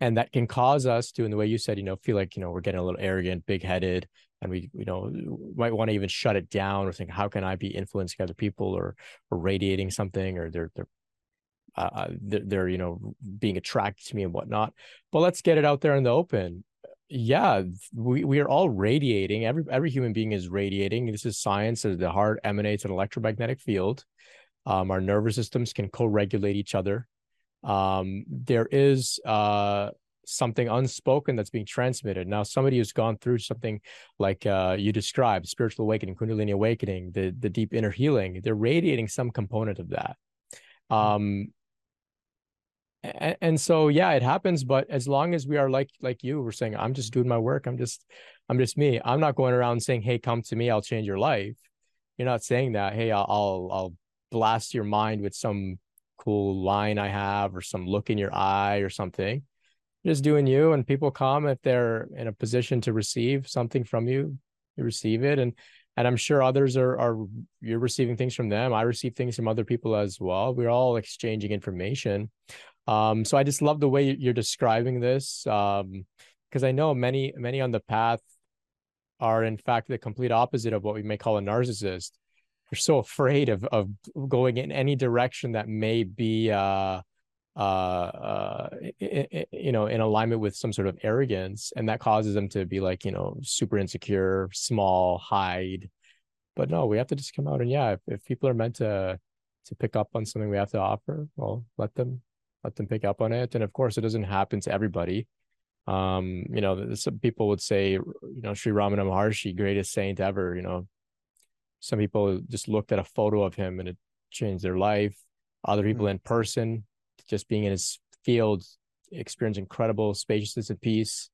and that can cause us to in the way you said you know feel like you know we're getting a little arrogant big headed and we you know might want to even shut it down or think how can i be influencing other people or or radiating something or they're they're uh, uh they're, they're you know being attracted to me and whatnot. But let's get it out there in the open. Yeah we, we are all radiating. Every every human being is radiating. This is science the heart emanates an electromagnetic field. Um, our nervous systems can co-regulate each other. Um, there is uh, something unspoken that's being transmitted. Now, somebody who's gone through something like uh, you described, spiritual awakening, Kundalini awakening, the the deep inner healing, they're radiating some component of that. Hmm. Um, and, so yeah, it happens. But as long as we are like like you we're saying, I'm just doing my work. I'm just I'm just me. I'm not going around saying, "Hey, come to me. I'll change your life." You're not saying that. Hey, I'll I'll, I'll blast your mind with some cool line I have or some look in your eye or something. Just doing you, and people come if they're in a position to receive something from you, you receive it, and and I'm sure others are are you're receiving things from them. I receive things from other people as well. We're all exchanging information. Um, so I just love the way you're describing this, um, because I know many many on the path are in fact the complete opposite of what we may call a narcissist. They're so afraid of of going in any direction that may be uh uh, uh you know in alignment with some sort of arrogance and that causes them to be like you know super insecure small hide. But no we have to just come out and yeah if, if people are meant to to pick up on something we have to offer well let them let them pick up on it and of course it doesn't happen to everybody um you know some people would say you know Sri Ramana Maharshi greatest saint ever you know some people just looked at a photo of him and it changed their life. Other people mm-hmm. in person, just being in his field, experience incredible spaciousness and peace.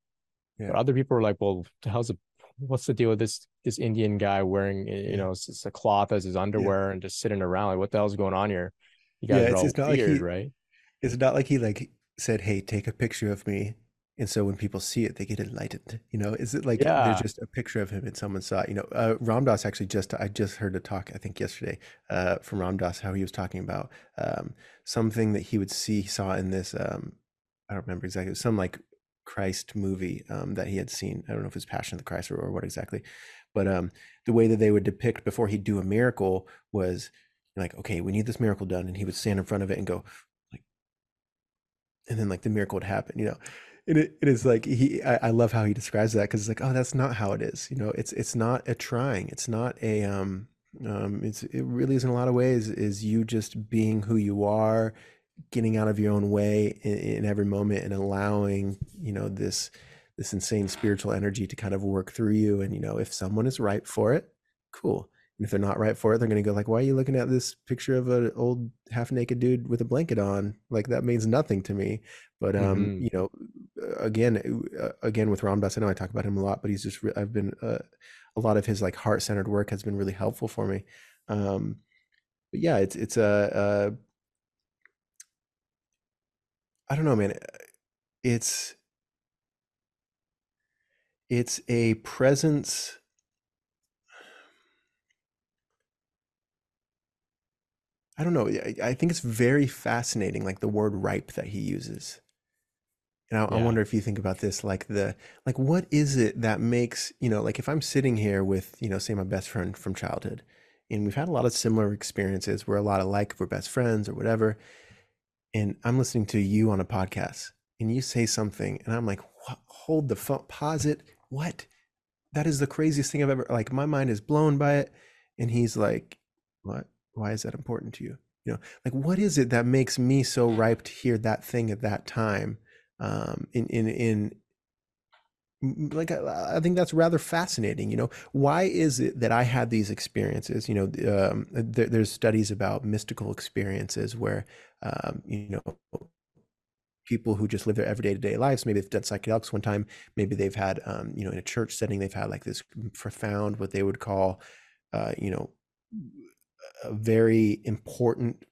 Yeah. But other people were like, "Well, the hell's a, what's the deal with this this Indian guy wearing you yeah. know it's a cloth as his underwear yeah. and just sitting around? Like, what the hell's going on here? You guys yeah, it's, it's not weird, like he, right? It's not like he like said, "Hey, take a picture of me and so when people see it, they get enlightened. You know, is it like yeah. there's just a picture of him and someone saw it? You know, uh, Ram Dass actually just I just heard a talk I think yesterday uh, from Ram Dass how he was talking about um, something that he would see he saw in this um, I don't remember exactly some like Christ movie um, that he had seen. I don't know if it was Passion of the Christ or, or what exactly, but um, the way that they would depict before he'd do a miracle was like, okay, we need this miracle done, and he would stand in front of it and go and then like the miracle would happen. You know? And it, it is like he I, I love how he describes that because it's like oh that's not how it is you know? It's it's not a trying. It's not a um um it's it really is in a lot of ways is you just being who you are getting out of your own way in, in every moment and allowing you know this this insane spiritual energy to kind of work through you. And you know if someone is ripe for it cool and if they're not right for it, they're going to go like, "Why are you looking at this picture of an old half naked dude with a blanket on? Like that means nothing to me." But um, mm-hmm. you know, again, uh, again with Ram Dass, I know I talk about him a lot, but he's just re- I've been uh, a lot of his like heart centered work has been really helpful for me. Um, but yeah, it's it's a, a I don't know, man. It's it's a presence I don't know. I, think it's very fascinating, like the word ripe that he uses. And I, yeah. I, wonder if you think about this, like the, like, what is it that makes, you know, like if I'm sitting here with, you know, say my best friend from childhood, and we've had a lot of similar experiences. We're a lot alike, we're best friends or whatever. And I'm listening to you on a podcast and you say something and I'm like, hold the phone, pause it. What? That is the craziest thing I've ever, like, my mind is blown by it. And he's like, what? Why is that important to you? You know like what is it that makes me so ripe to hear that thing at that time? Um in in in like I, I, think that's rather fascinating you know? Why is it that i had these experiences you know um, there, there's studies about mystical experiences where um, you know people who just live their everyday to day lives maybe they've done psychedelics one time maybe they've had um, you know in a church setting they've had like this profound what they would call uh, you know a very important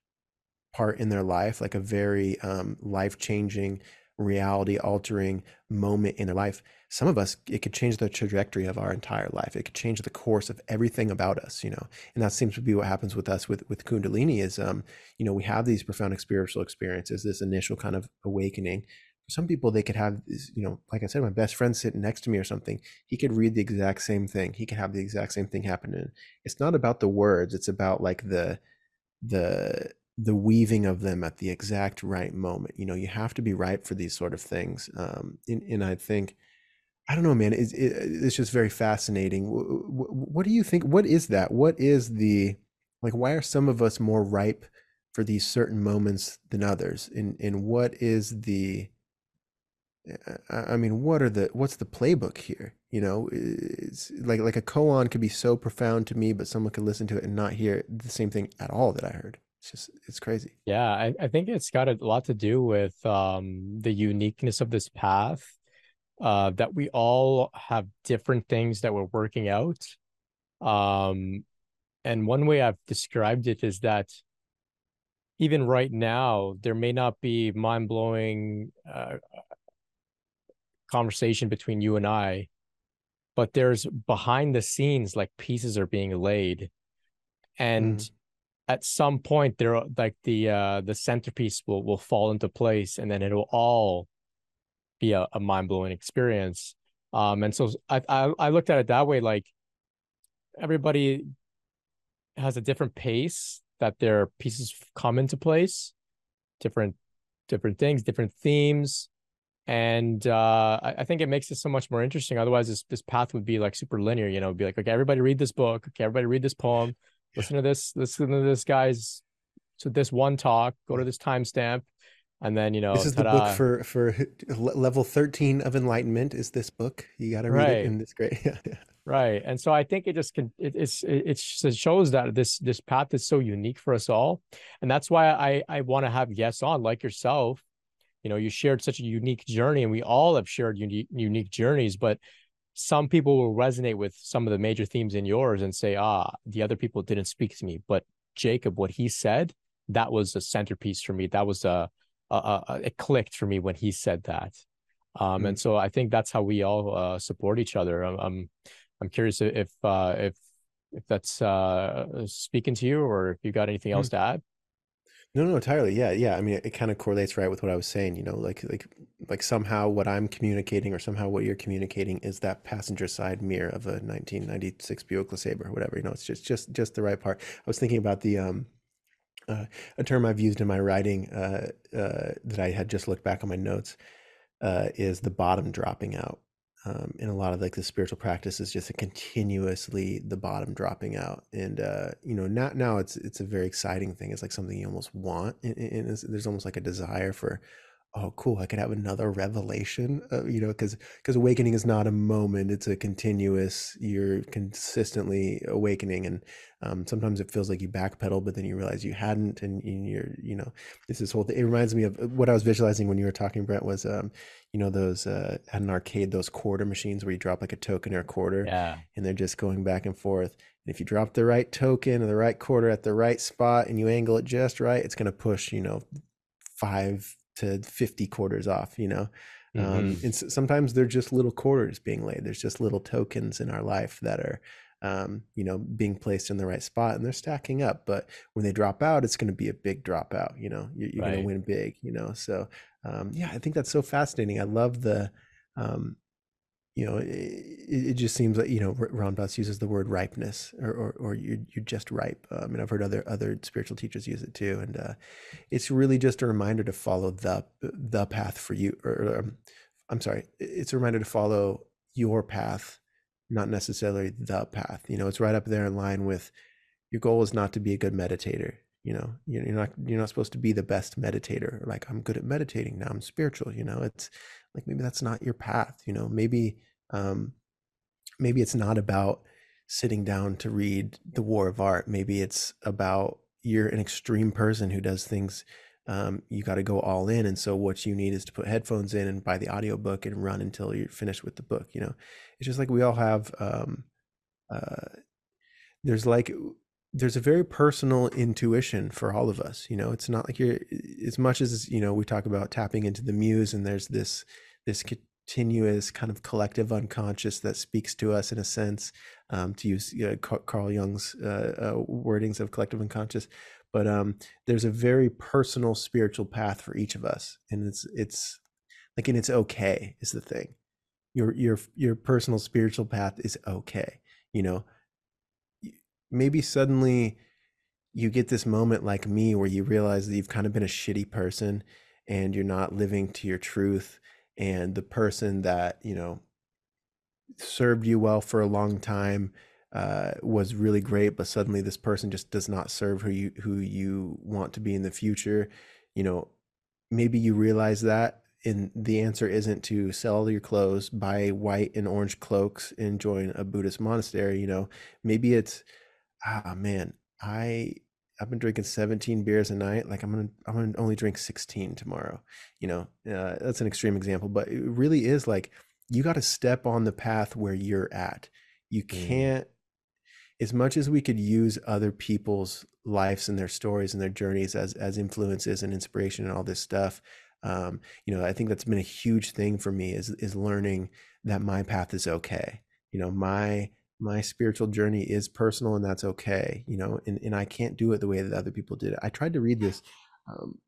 part in their life, like a very um, life changing reality altering moment in their life. Some of us it could change the trajectory of our entire life. It could change the course of everything about us you know? And that seems to be what happens with us with with kundalini is um you know we have these profound spiritual experiences this initial kind of awakening some people they could have you know like i said my best friend sitting next to me or something he could read the exact same thing he could have the exact same thing happen it's not about the words it's about like the the the weaving of them at the exact right moment. You know, you have to be ripe for these sort of things. Um, and, and I think, I don't know, man, it's, it's just very fascinating. What do you think? What is that? What is the, like, why are some of us more ripe for these certain moments than others? And, and what is the, I mean, what are the, what's the playbook here? You know, it's like, like a koan could be so profound to me, but someone could listen to it and not hear the same thing at all that I heard. It's just it's crazy. Yeah I, I think it's got a lot to do with um the uniqueness of this path uh that we all have different things that we're working out. Um and one way i've described it is that even right now there may not be mind-blowing uh, conversation between you and i but there's behind the scenes like pieces are being laid. And mm. at some point there like the uh the centerpiece will will fall into place and then it'll all be a, a mind-blowing experience. Um and so I, I i looked at it that way like everybody has a different pace that their pieces come into place. Different different things different themes and uh I, I think it makes it so much more interesting. Otherwise this this path would be like super linear you know? It'd be like okay everybody read this book. Okay everybody read this poem. Listen to this listen to this guy's to this one talk. Go to this timestamp. And then you know this is ta-da. the book for for level 13 of enlightenment is this book. You got to read right. it in this yeah, right. And so i think it just can it, it's it, it shows that this this path is so unique for us all. And that's why i i want to have guests on like yourself you know you shared such a unique journey and we all have shared unique unique journeys but some people will resonate with some of the major themes in yours and say, ah, the other people didn't speak to me. But Jacob, what he said, that was a centerpiece for me. That was a, a, a it clicked for me when he said that. Um, mm-hmm. and so I think that's how we all uh, support each other. I'm, I'm, I'm curious if, uh, if, if that's uh, speaking to you or if you got anything else mm-hmm. to add. No, no, entirely. Yeah, yeah. I mean, it, it kind of correlates right with what I was saying. You know, like like like somehow what I'm communicating or somehow what you're communicating is that passenger side mirror of a 1996 Buick LeSabre or whatever. You know, it's just just just the right part. I was thinking about the um uh, a term I've used in my writing uh, uh, that I had just looked back on my notes uh, is the bottom dropping out um, in a lot of like the spiritual practice is just a continuously the bottom dropping out. And uh, you know not now it's it's a very exciting thing. It's like something you almost want and, and there's almost like a desire for oh cool i could have another revelation uh, you know because because awakening is not a moment. It's a continuous you're consistently awakening. And um, sometimes it feels like you backpedal but then you realize you hadn't and, you're you know this this whole thing. It reminds me of uh, what i was visualizing when you were talking brent was um, you know those uh, at an arcade those quarter machines where you drop like a token or a quarter yeah and they're just going back and forth and if you drop the right token or the right quarter at the right spot and you angle it just right it's going to push you know five to 50 quarters off, you know? Um, mm-hmm. Um, and sometimes they're just little quarters being laid. There's just little tokens in our life that are, um, you know, being placed in the right spot and they're stacking up. But when they drop out, it's going to be a big dropout, you know, you're, you're right. going to win big, you know? So, um, yeah, I think that's so fascinating. I love the, um, you know, it, it, just seems like you know Ram Dass uses the word ripeness, or or, or you're you're just ripe. Um, and I've heard other other spiritual teachers use it too. And uh, it's really just a reminder to follow the the path for you. Or, or um, I'm sorry, it's a reminder to follow your path, not necessarily the path. You know, it's right up there in line with your goal is not to be a good meditator. You know, you're not you're not supposed to be the best meditator. Like I'm good at meditating now. I'm spiritual. You know, it's like maybe that's not your path you know maybe um maybe it's not about sitting down to read the war of art maybe it's about you're an extreme person who does things um, you got to go all in and so what you need is to put headphones in and buy the audiobook and run until you're finished with the book you know it's just like we all have um, uh, there's like there's a very personal intuition for all of us. You know, it's not like you're as much as you know we talk about tapping into the muse, and there's this this continuous kind of collective unconscious that speaks to us in a sense, um, to use know, Carl Jung's uh, uh, wordings of collective unconscious. But um, there's a very personal spiritual path for each of us, and it's it's like and it's okay is the thing. Your your your personal spiritual path is okay. You know, maybe suddenly you get this moment like me where you realize that you've kind of been a shitty person and you're not living to your truth and the person that you know served you well for a long time uh, was really great but suddenly this person just does not serve who you who you want to be in the future you know maybe you realize that and the answer isn't to sell all your clothes buy white and orange cloaks and join a buddhist monastery you know maybe it's ah man i I've been drinking 17 beers a night. Like I'm gonna I'm gonna only drink 16 tomorrow. You know, uh, that's an extreme example, but it really is like you got to step on the path where you're at. You mm. can't. As much as we could use other people's lives and their stories and their journeys as as influences and inspiration and all this stuff, um, you know, I think that's been a huge thing for me is is learning that my path is okay. You know, my my spiritual journey is personal and that's okay you know and, and i can't do it the way that other people did it i tried to read this um,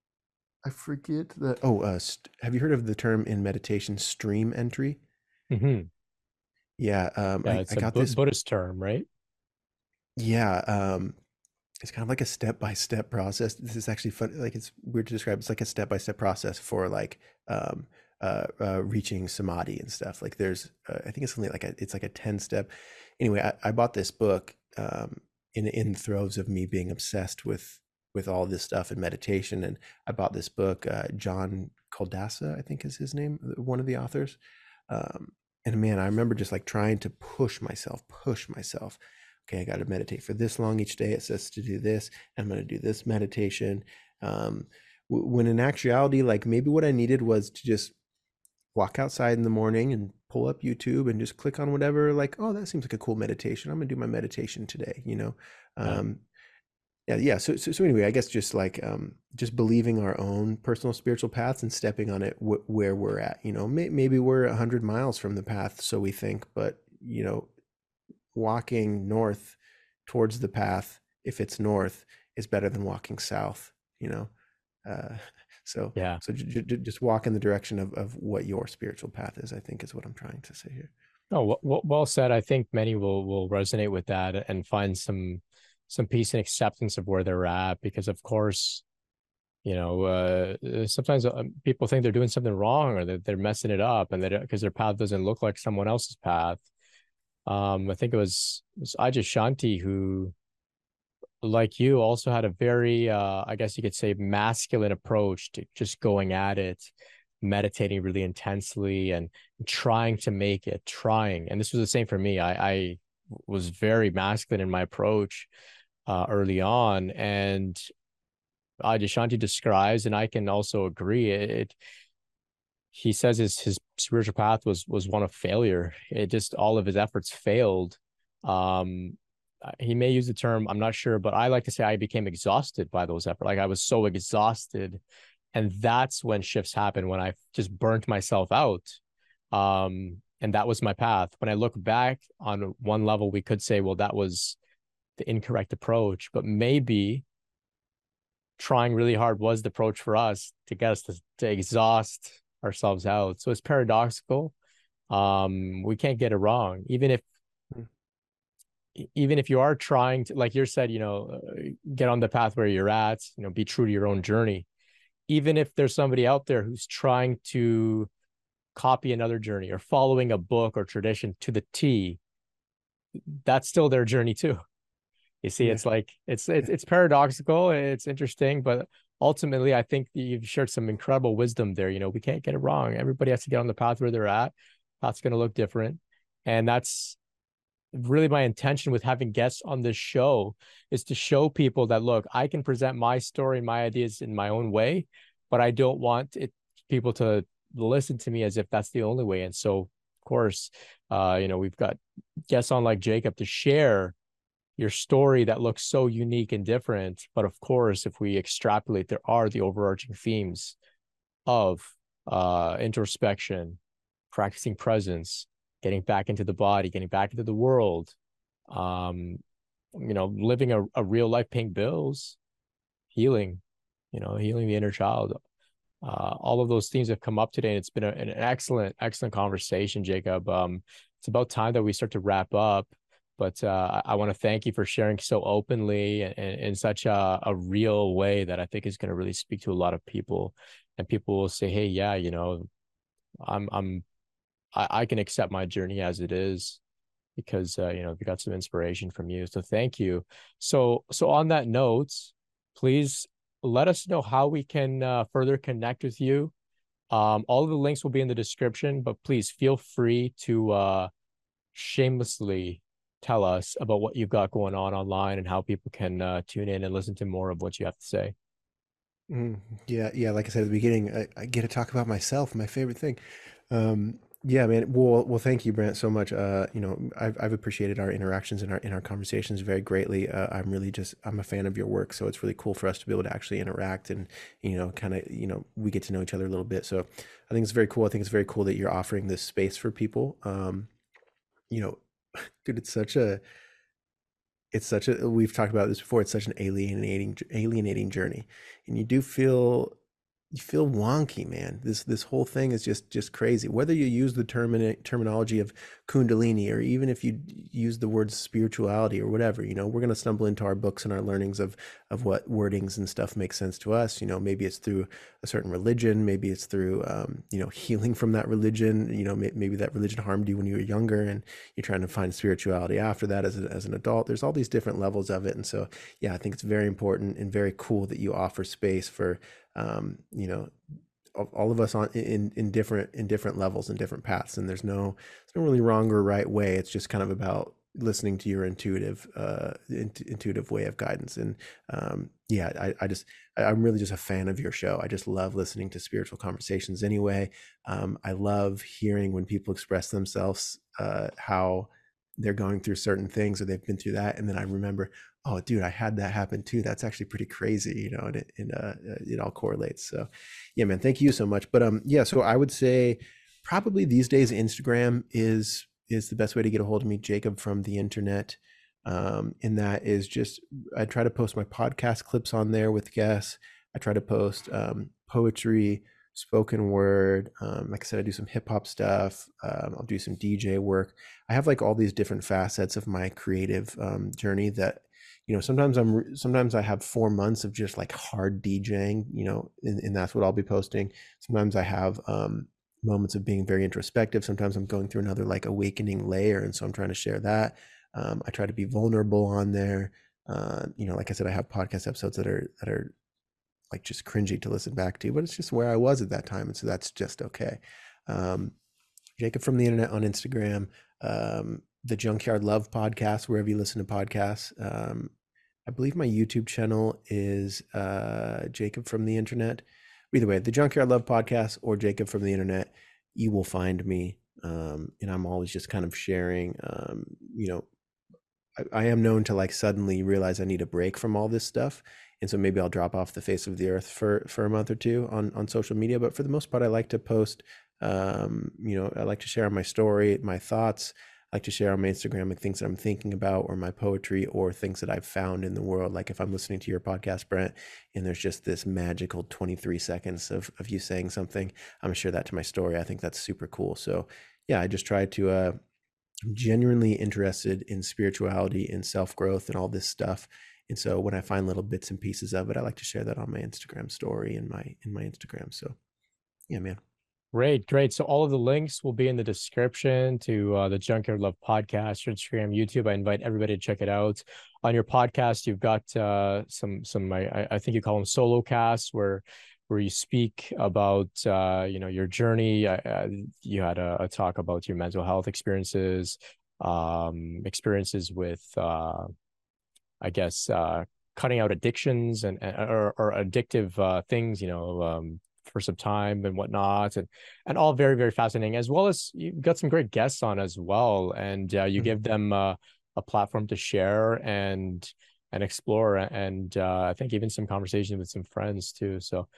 i forget the oh uh, st- have you heard of the term in meditation stream entry mm-hmm. yeah um yeah, I, it's I got a this buddhist term right yeah um it's kind of like a step-by-step process this is actually fun like it's weird to describe it's like a step-by-step process for like um uh, uh reaching samadhi and stuff like there's uh, i think it's something like a, it's like a 10 step anyway, I, I bought this book um, in in throes of me being obsessed with with all this stuff and meditation, and I bought this book. Uh, John Culadasa, I think is his name, one of the authors. Um, and man, I remember just like trying to push myself, push myself. Okay, I got to meditate for this long each day. It says to do this. I'm going to do this meditation. Um, when in actuality, like maybe what I needed was to just walk outside in the morning and pull up YouTube and just click on whatever, like, oh, that seems like a cool meditation. I'm gonna do my meditation today, you know? Um, yeah, yeah. So, so, so anyway, I guess just like, um, just believing our own personal spiritual paths and stepping on it w- where we're at, you know, may- maybe we're a hundred miles from the path. So we think, but you know, walking north towards the path, if it's north is better than walking south, you know? Uh, so yeah, so j- j- just walk in the direction of of what your spiritual path is. I think is what I'm trying to say here. Oh, well, well said. I think many will will resonate with that and find some some peace and acceptance of where they're at because, of course, you know, uh, uh sometimes uh, people think they're doing something wrong or that they're messing it up, and that because their path doesn't look like someone else's path. Um, I think it was, it was who like you also had a very uh i guess you could say masculine approach to just going at it meditating really intensely and trying to make it trying. And this was the same for me. I i was very masculine in my approach uh early on. And Adyashanti describes and i can also agree it, it he says his his spiritual path was was one of failure. It just all of his efforts failed. Um he may use the term i'm not sure but i like to say i became exhausted by those efforts. Like i was so exhausted. And that's when shifts happen when i just burnt myself out. Um and that was my path. When i look back on one level we could say well that was the incorrect approach. But maybe trying really hard was the approach for us to get us to, to exhaust ourselves out. So it's paradoxical. Um we can't get it wrong. Even if even if you are trying to like you said you know uh, get on the path where you're at you know be true to your own journey. Even if there's somebody out there who's trying to copy another journey or following a book or tradition to the T, that's still their journey too. You see, yeah. it's like it's it's it's paradoxical, it's interesting, but ultimately I think you've shared some incredible wisdom there. You know, we can't get it wrong. Everybody has to get on the path where they're at. That's gonna look different. And that's really my intention with having guests on this show is to show people that look i can present my story and my ideas in my own way but i don't want it people to listen to me as if that's the only way and so of course uh you know we've got guests on like jacob to share your story that looks so unique and different. But of course, if we extrapolate, there are the overarching themes of uh, introspection, practicing presence, getting back into the body, getting back into the world, um, you know, living a, a real life, paying bills, healing, you know, healing the inner child. Uh, all of those themes have come up today, and it's been a, an excellent, excellent conversation, Jacob. Um, it's about time that we start to wrap up. But uh, I, want to thank you for sharing so openly and, and in such a, a real way that I think is going to really speak to a lot of people. And people will say, "Hey, yeah, you know, I'm, I'm, I, I can accept my journey as it is." because uh, you know we got some inspiration from you so thank you so so on that note please let us know how we can uh, further connect with you um, all of the links will be in the description but please feel free to uh, shamelessly tell us about what you've got going on online and how people can uh, tune in and listen to more of what you have to say. Mm, yeah, yeah. Like I said at the beginning, I, I get to talk about myself, my favorite thing. Um, yeah, man. Well, well, thank you, Brent, so much. Uh, you know, I've, I've appreciated our interactions and our in our conversations very greatly. Uh, I'm really just I'm a fan of your work, so it's really cool for us to be able to actually interact and you know, kind of you know, we get to know each other a little bit. So I think it's very cool. I think it's very cool that you're offering this space for people. Um, you know, dude, it's such a it's such a we've talked about this before. It's such an alienating alienating journey, and you do feel you feel wonky, man. This this whole thing is just just crazy. Whether you use the term terminology of kundalini or even if you use the word spirituality or whatever, you know, we're going to stumble into our books and our learnings of of what wordings and stuff make sense to us. You know, maybe it's through a certain religion, maybe it's through um, you know healing from that religion. You know, maybe that religion harmed you when you were younger, and you're trying to find spirituality after that as a, as an adult. There's all these different levels of it, and so yeah, I think it's very important and very cool that you offer space for um, you know all of us on in in different in different levels and different paths and there's no there's no really wrong or right way. It's just kind of about listening to your intuitive uh intuitive way of guidance. And um yeah i i just i'm really just a fan of your show. I just love listening to spiritual conversations anyway. Um i love hearing when people express themselves uh how they're going through certain things or they've been through that. And then i remember oh dude i had that happen too that's actually pretty crazy you know and it, and, uh, uh, it all correlates so yeah man thank you so much but um yeah so i would say probably these days instagram is is the best way to get a hold of me jacob from the internet um and that is just i try to post my podcast clips on there with guests i try to post um poetry spoken word. Um, like I said, I do some hip hop stuff. Um, I'll do some DJ work. I have like all these different facets of my creative um, journey that you know sometimes i'm sometimes i have four months of just like hard djing you know and, and that's what i'll be posting. Sometimes i have um moments of being very introspective. Sometimes i'm going through another like awakening layer and so i'm trying to share that. Um, i try to be vulnerable on there. Uh, you know like i said i have podcast episodes that are that are like just cringy to listen back to but it's just where i was at that time and so that's just okay. Um, jacob from the internet on instagram um, the Junkyard Love podcast, wherever you listen to podcasts. Um, I believe my YouTube channel is uh, Jacob from the Internet. Either way, the Junkyard Love podcast or Jacob from the Internet, you will find me. Um, and I'm always just kind of sharing, um, you know, I, I am known to like suddenly realize I need a break from all this stuff and so maybe I'll drop off the face of the earth for for a month or two on on social media. But for the most part, I like to post. Um, you know, I like to share my story, my thoughts. I like to share on my Instagram like things that I'm thinking about or my poetry or things that I've found in the world. Like if I'm listening to your podcast, Brent, and there's just this magical 23 seconds of, of you saying something, I'm gonna share that to my story. I think that's super cool. So yeah, I just try to uh genuinely interested in spirituality and self-growth and all this stuff. And so when I find little bits and pieces of it, I like to share that on my Instagram story and my in my Instagram. So yeah, man. Great, great. So all of the links will be in the description to uh, the Junkyard Love podcast, Instagram, YouTube. I invite everybody to check it out. On your podcast, you've got uh, some some I, I think you call them solo casts where where you speak about uh, you know your journey. Uh, you had a, a, talk about your mental health experiences, um, experiences with uh, I guess uh, cutting out addictions and or, or addictive uh, things. You know. Um, for some time and whatnot, and and all very very fascinating. As well as you've got some great guests on as well, and uh, you mm-hmm. give them uh, a platform to share and and explore and uh, I think even some conversations with some friends too. So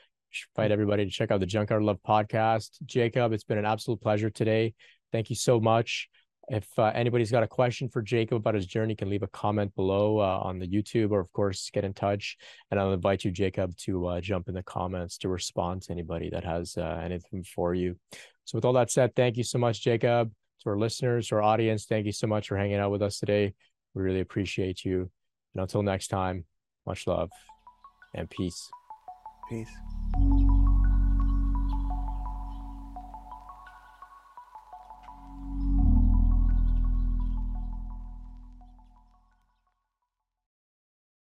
invite everybody to check out the Junkyard Love podcast. Jacob, it's been an absolute pleasure today. Thank you so much. If uh, anybody's got a question for Jacob about his journey, can leave a comment below uh, on the YouTube or, of course, get in touch. And I'll invite you, Jacob, to uh, jump in the comments to respond to anybody that has uh, anything for you. So, with all that said, thank you so much, Jacob. To our listeners, to our audience, thank you so much for hanging out with us today. We really appreciate you. And until next time, much love and peace. Peace.